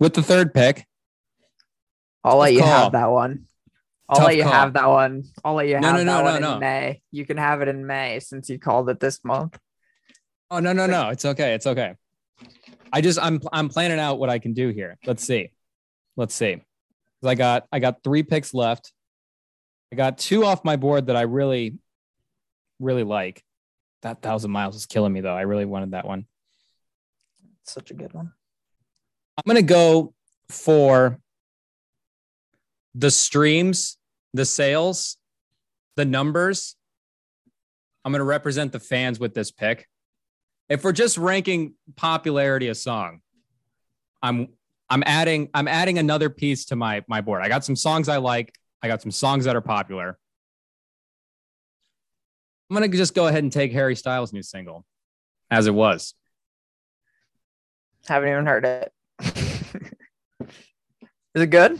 with the third pick,
I'll let you
call.
have that one. I'll
Tough
let you
call.
have that one. I'll let you
No,
have
no,
that
no,
one
no,
in
no.
May. You can have it in May since you called it this month.
Oh no no no! It's okay. It's okay. I just I'm I'm planning out what I can do here. Let's see. Let's see. 'Cause I got I got three picks left. I got two off my board that I really really like. That thousand miles is killing me though. I really wanted that one.
Such a good one.
I'm gonna go for the streams, the sales, the numbers. I'm gonna represent the fans with this pick. If we're just ranking popularity of song, I'm I'm adding I'm adding another piece to my my board. I got some songs I like. I got some songs that are popular. I'm gonna just go ahead and take Harry Styles' new single, as it was.
Haven't even heard it. Is it good?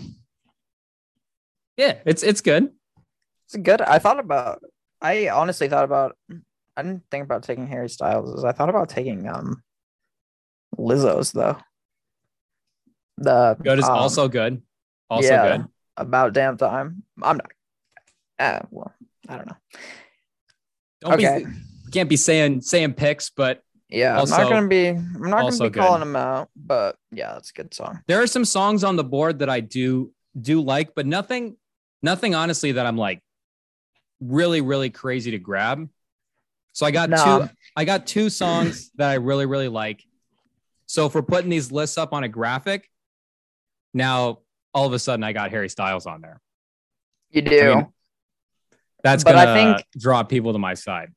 Yeah, it's it's good.
It's good? I thought about. I honestly thought about. I didn't think about taking Harry Styles. I thought about taking um, Lizzo's though. The
Good is
um,
also good. Also
yeah,
good.
About damn time. I'm not. Uh, well, I don't know.
Don't
okay.
be can't be saying saying picks, but
Yeah,
Also-
I'm not gonna be. I'm not gonna be calling them out, but yeah, that's a good song.
there are some songs on the board that I do do like, but nothing nothing honestly that I'm like really really crazy to grab. So I got
No.
two I got two songs that I really really like. So if we're putting these lists up on a graphic, now all of a sudden I got Harry Styles on there.
You do.
mean, That's
But
gonna
I think-
draw people to my side.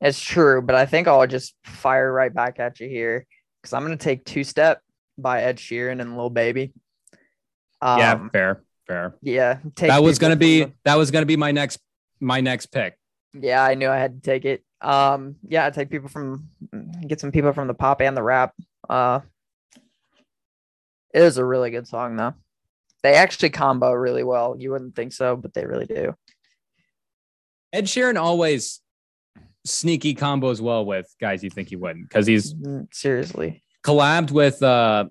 It's true, but I think I'll just fire right back at you here because I'm gonna take Two Step by Ed Sheeran and Lil Baby. Um,
yeah, fair, fair.
yeah. Take
That was gonna be that was gonna be my next my next pick.
yeah, I knew I had to take it. Um, yeah, take people from get some people from the pop and the rap. Uh, it is a really good song though. They actually combo really well. You wouldn't think so, but they really do.
Ed Sheeran always sneaky combos well with guys you think he wouldn't because he's
Mm, Seriously.
collabed with uh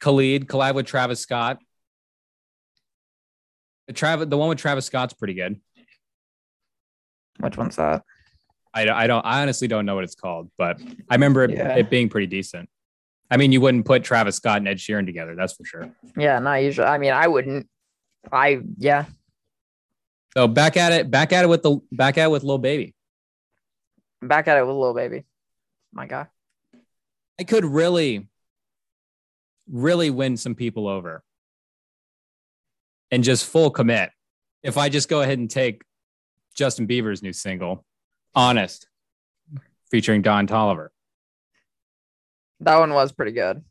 Khalid, collabed with Travis Scott. The Travis, the one with Travis Scott's pretty good.
Which one's that?
I, don't- I don't, I honestly don't know what it's called, but I remember it,
Yeah.
it being pretty decent. I mean, you wouldn't put Travis Scott and Ed Sheeran together, that's for sure.
Yeah, not usually. I mean, I wouldn't. I yeah.
So back at it, back at it with the back at it with Lil Baby.
Back at it with Lil Baby. My God.
I could really, really win some people over and just full commit if I just go ahead and take Justin Bieber's new single, Honest, featuring Don Toliver.
That one was pretty good.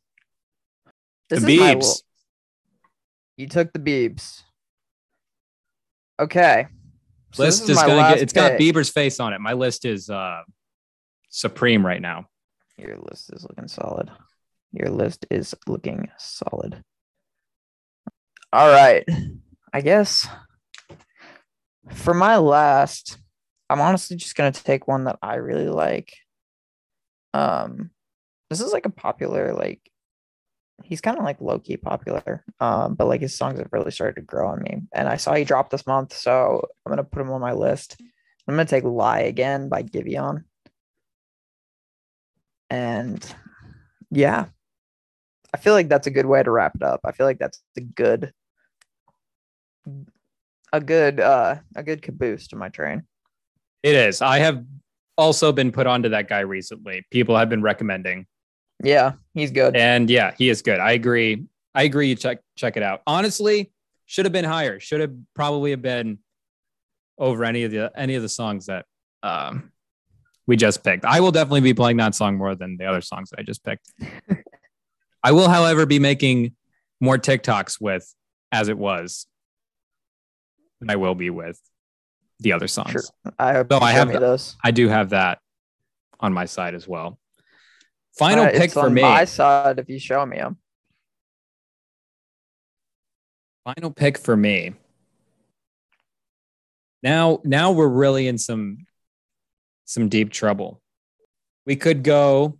This
the
is
Biebs.
You took the Biebs. Okay. So this
list is,
my
gonna get it's got. Bieber's face on it. My list is uh supreme right now.
Your list is looking solid. Your list is looking solid. All right. I guess for my last, I'm honestly just gonna take one that I really like. Um, this is like a popular, like he's kind of like low key popular. Um, but like his songs have really started to grow on me. And I saw he dropped this month, so I'm gonna put him on my list. I'm gonna take "Lie Again" by Giveon. And yeah, I feel like that's a good way to wrap it up. I feel like that's a good, a good, uh, a good caboose to my train.
It is. I have also been put onto that guy recently. People have been recommending.
Yeah, he's good.
And yeah, he is good. I agree. I agree. You check check it out. Honestly, should have been higher. Should have probably have been over any of the any of the songs that um, we just picked. I will definitely be playing that song more than the other songs that I just picked. I will, however, be making more TikToks with as it was I will be with the other songs.
Sure. I hope
No, I have
those.
I do have that on my side as well. Final
Uh,
pick
it's
for
on
me.
my side if you show me them.
Final pick for me. Now, now we're really in some some deep trouble. We could go,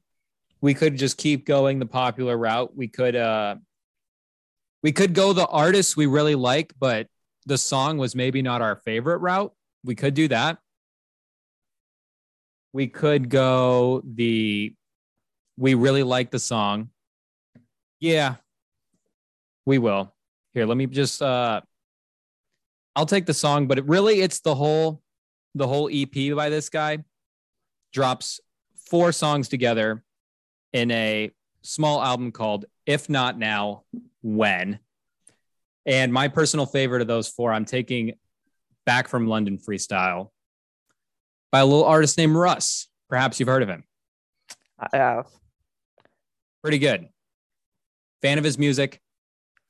we could just keep going the popular route. We could, uh, we could go the artists we really like, but the song was maybe not our favorite route. We could do that. We could go the, we really like the song. Yeah, we will. Here, let me just, uh, I'll take the song, but it really, it's the whole, the whole EP by this guy drops four songs together in a small album called If Not Now, When. And my personal favorite of those four, I'm taking Back from London Freestyle by a little artist named Russ. Perhaps you've heard of him.
I have.
Pretty good. Fan of his music.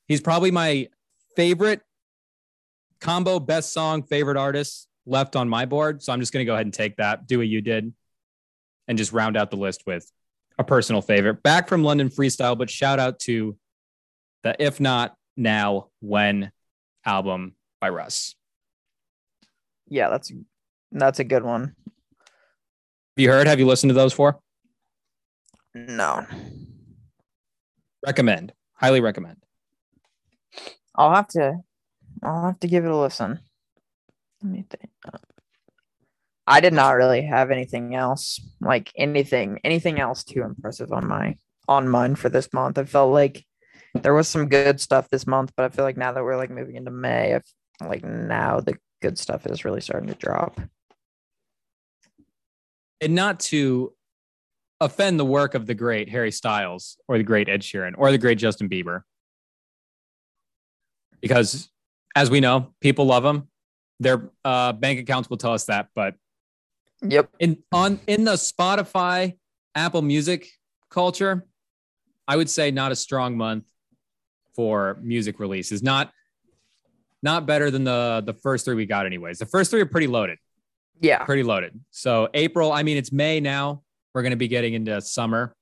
He's probably my favorite combo best song, favorite artist left on my board. So I'm just going to go ahead and take that, do what you did, and just round out the list with a personal favorite. Back from London Freestyle, but shout out to the If Not Now When album by Russ.
Yeah, that's that's a good one.
Have you heard? Have you listened to those four?
No.
Recommend. Highly recommend.
I'll have to I'll have to give it a listen. Let me think. I did not really have anything else, like anything, anything else too impressive on my on mine for this month. I felt like there was some good stuff this month, but I feel like now that we're like moving into May, I feel like now the good stuff is really starting to drop.
And not to offend the work of the great Harry Styles or the great Ed Sheeran or the great Justin Bieber. Because as we know, people love them. Their uh, bank accounts will tell us that. But
Yep.
in on in the Spotify, Apple Music culture, I would say not a strong month for music releases. Not not better than the the first three we got, anyways. The first three are pretty loaded
Yeah.
pretty loaded. So April, I mean, it's May now. We're going to be getting into summer,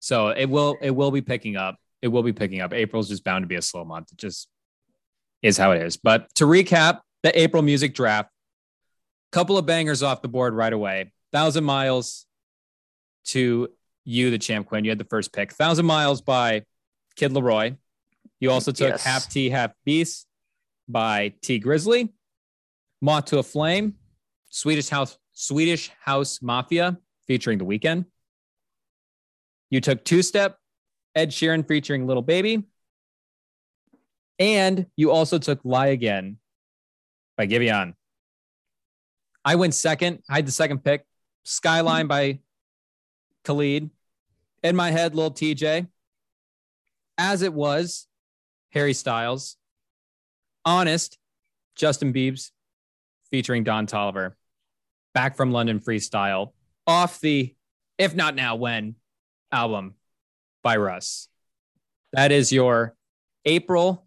so it will it will be picking up. It will be picking up. April's just bound to be a slow month. It just is how it is. But to recap, the April music draft, couple of bangers off the board right away. Thousand miles to you, the champ Quinn. You had the first pick. Thousand miles by Kid LAROI. You also took
Yes.
Half T, Half Beast by Tee Grizzley. Moth to a Flame, Swedish House Swedish House Mafia featuring The Weeknd. You took Two Step, Ed Sheeran featuring Little Baby. And you also took Lie Again by Giveon. I went second. I had the second pick. Skyline by Khalid. In my head, little TJ. As it was, Harry Styles. Honest, Justin Biebs featuring Don Toliver. Back from London Freestyle. Off the If Not Now When album by Russ. That is your April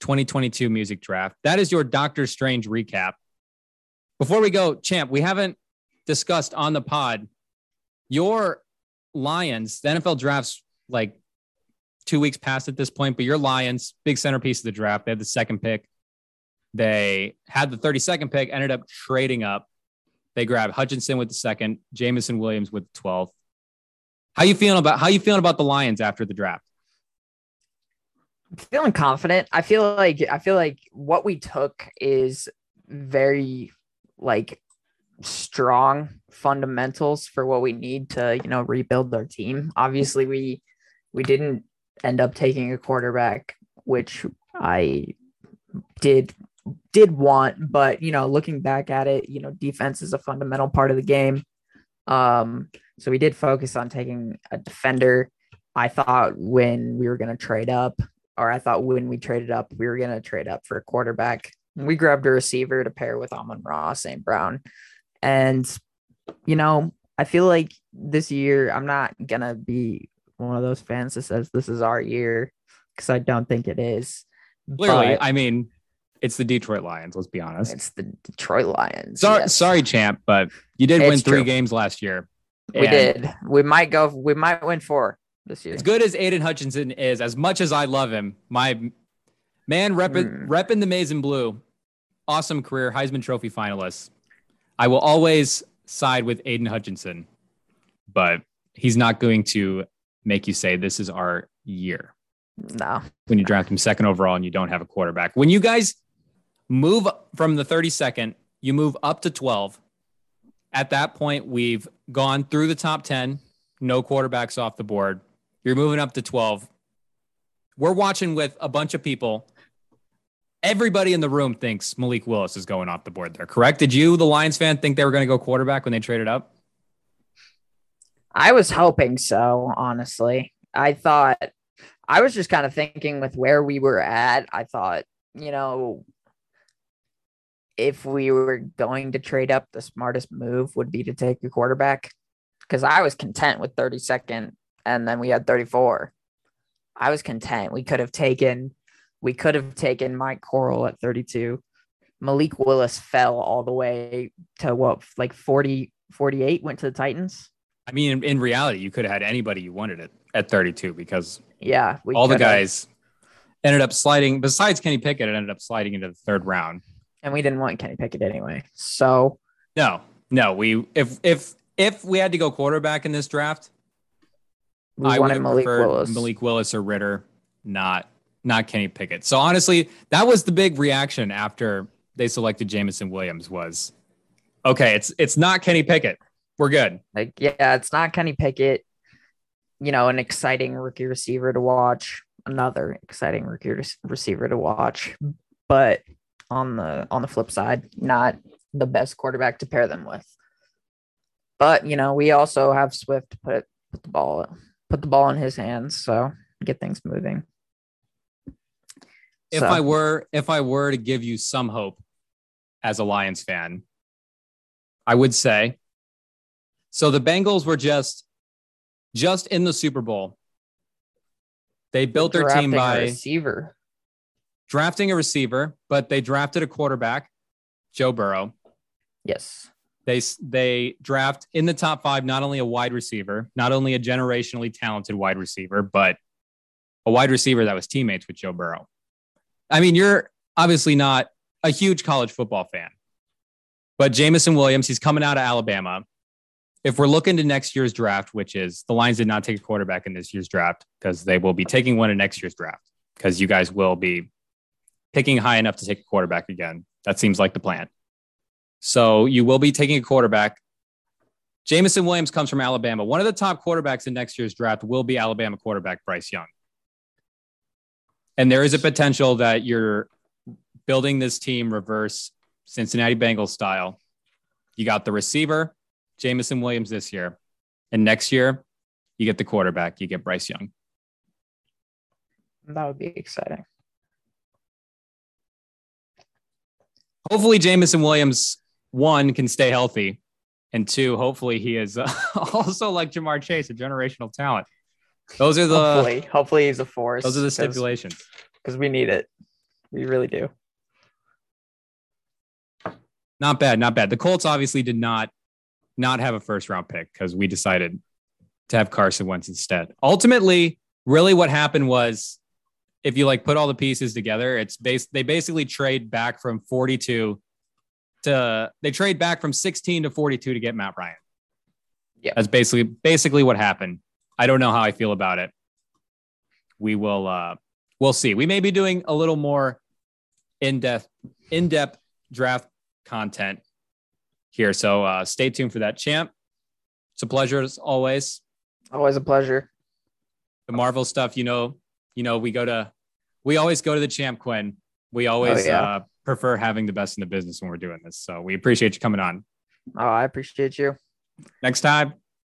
2022 music draft. That is your Doctor Strange recap. Before we go, champ, we haven't discussed on the pod your Lions, the NFL drafts like two weeks past at this point, but your Lions, big centerpiece of the draft. They had the second pick. They had the 32nd pick, ended up trading up. They grabbed Hutchinson with the second, Jameson Williams with the 12th. How you feeling about how you feeling about the Lions after the draft?
feeling confident. I feel like I feel like what we took is very like strong fundamentals for what we need to, you know, rebuild our team. Obviously, we we didn't end up taking a quarterback, which I did did want, but you know, looking back at it, you know, defense is a fundamental part of the game. Um, so we did focus on taking a defender. I thought when we were going to trade up, or I thought when we traded up, we were going to trade up for a quarterback. We grabbed a receiver to pair with Amon-Ra, St. Brown. And, you know, I feel like this year, I'm not going to be one of those fans that says this is our year because I don't think it is.
Clearly,
But
I mean, it's the Detroit Lions. Let's be honest.
it's the Detroit Lions.
Sorry,
yes.
sorry, champ, but you did
It's
win three
true.
games last year.
We did. We might go, we might win four this year.
As good as Aidan Hutchinson is, as much as I love him, my man repping
Mm.
repping the maize and blue, awesome career, Heisman Trophy finalist. I will always side with Aidan Hutchinson, but he's not going to make you say this is our year
No.
when you draft him second overall and you don't have a quarterback. When you guys move from the 32nd, you move up to 12. At that point, we've gone through the top 10, no quarterbacks off the board. You're moving up to 12. We're watching with a bunch of people. Everybody in the room thinks Malik Willis is going off the board there, correct? Did you, the Lions fan, think they were going to go quarterback when they traded up?
I was hoping so, honestly. I thought I was just kind of thinking with where we were at, I thought, you know, if we were going to trade up, the smartest move would be to take a quarterback. Because I was content with 32nd and then we had 34. I was content. We could have taken we could have taken Mike Corral at 32. Malik Willis fell all the way to what like 40 48 went to the Titans.
I mean, in, in reality, you could have had anybody you wanted it at 32 because
Yeah, we
all the
could have.
guys ended up sliding. Besides Kenny Pickett, it ended up sliding into the third round.
and we didn't want Kenny Pickett anyway. So
No, no. We if if if we had to go quarterback in this draft,
we
I would
wanted Malik Willis.
Malik Willis or Ridder, not not Kenny Pickett. So honestly, that was the big reaction after they selected Jameson Williams. Was okay. It's it's not Kenny Pickett. We're good.
Like, yeah, it's not Kenny Pickett. You know, an exciting rookie receiver to watch. Another exciting rookie re- receiver to watch. But on the on the flip side, not the best quarterback to pair them with. But you know, we also have Swift to put put the ball put the ball in his hands, so get things moving.
If
So-
I were if I were to give you some hope as a Lions fan, I would say so the Bengals were just just in the Super Bowl. They built their team
drafting
by
receiver.
drafting a receiver, but they drafted a quarterback, Joe Burrow.
Yes.
They they draft in the top 5 not only a wide receiver, not only a generationally talented wide receiver, but a wide receiver that was teammates with Joe Burrow. I mean, you're obviously not a huge college football fan. But Jameson Williams, he's coming out of Alabama. If we're looking to next year's draft, which is the Lions did not take a quarterback in this year's draft because they will be taking one in next year's draft because you guys will be picking high enough to take a quarterback again. That seems like the plan. So you will be taking a quarterback. Jameson Williams comes from Alabama. One of the top quarterbacks in next year's draft will be Alabama quarterback Bryce Young. And there is a potential that you're building this team reverse Cincinnati Bengals style. You got the receiver, Jameson Williams this year. And next year, you get the quarterback, you get Bryce Young.
That would be exciting.
Hopefully, Jameson Williams, one, can stay healthy. And two, hopefully, he is uh, also like Ja'Marr Chase, a generational talent. Those are the
hopefully, hopefully he's a force.
those are the stipulations.
because we need it. We really do.
Not bad, not bad. The Colts obviously did not not have a first round pick because we decided to have Carson Wentz instead. Ultimately, really what happened was if you like put all the pieces together, it's based they basically trade back from 42 to they trade back from 16 to 42 to get Matt Ryan.
Yeah.
That's basically basically what happened. I don't know how I feel about it. We will uh we'll see. We may be doing a little more in-depth in-depth draft content here. So uh, stay tuned for that, champ. It's a pleasure as always.
Always a pleasure.
The Marvel stuff, you know, you know, we go to, we always go to the champ Quinn. We always
Oh, yeah.
uh, prefer having the best in the business when we're doing this. So we appreciate you coming on.
Oh, I appreciate you.
Next time,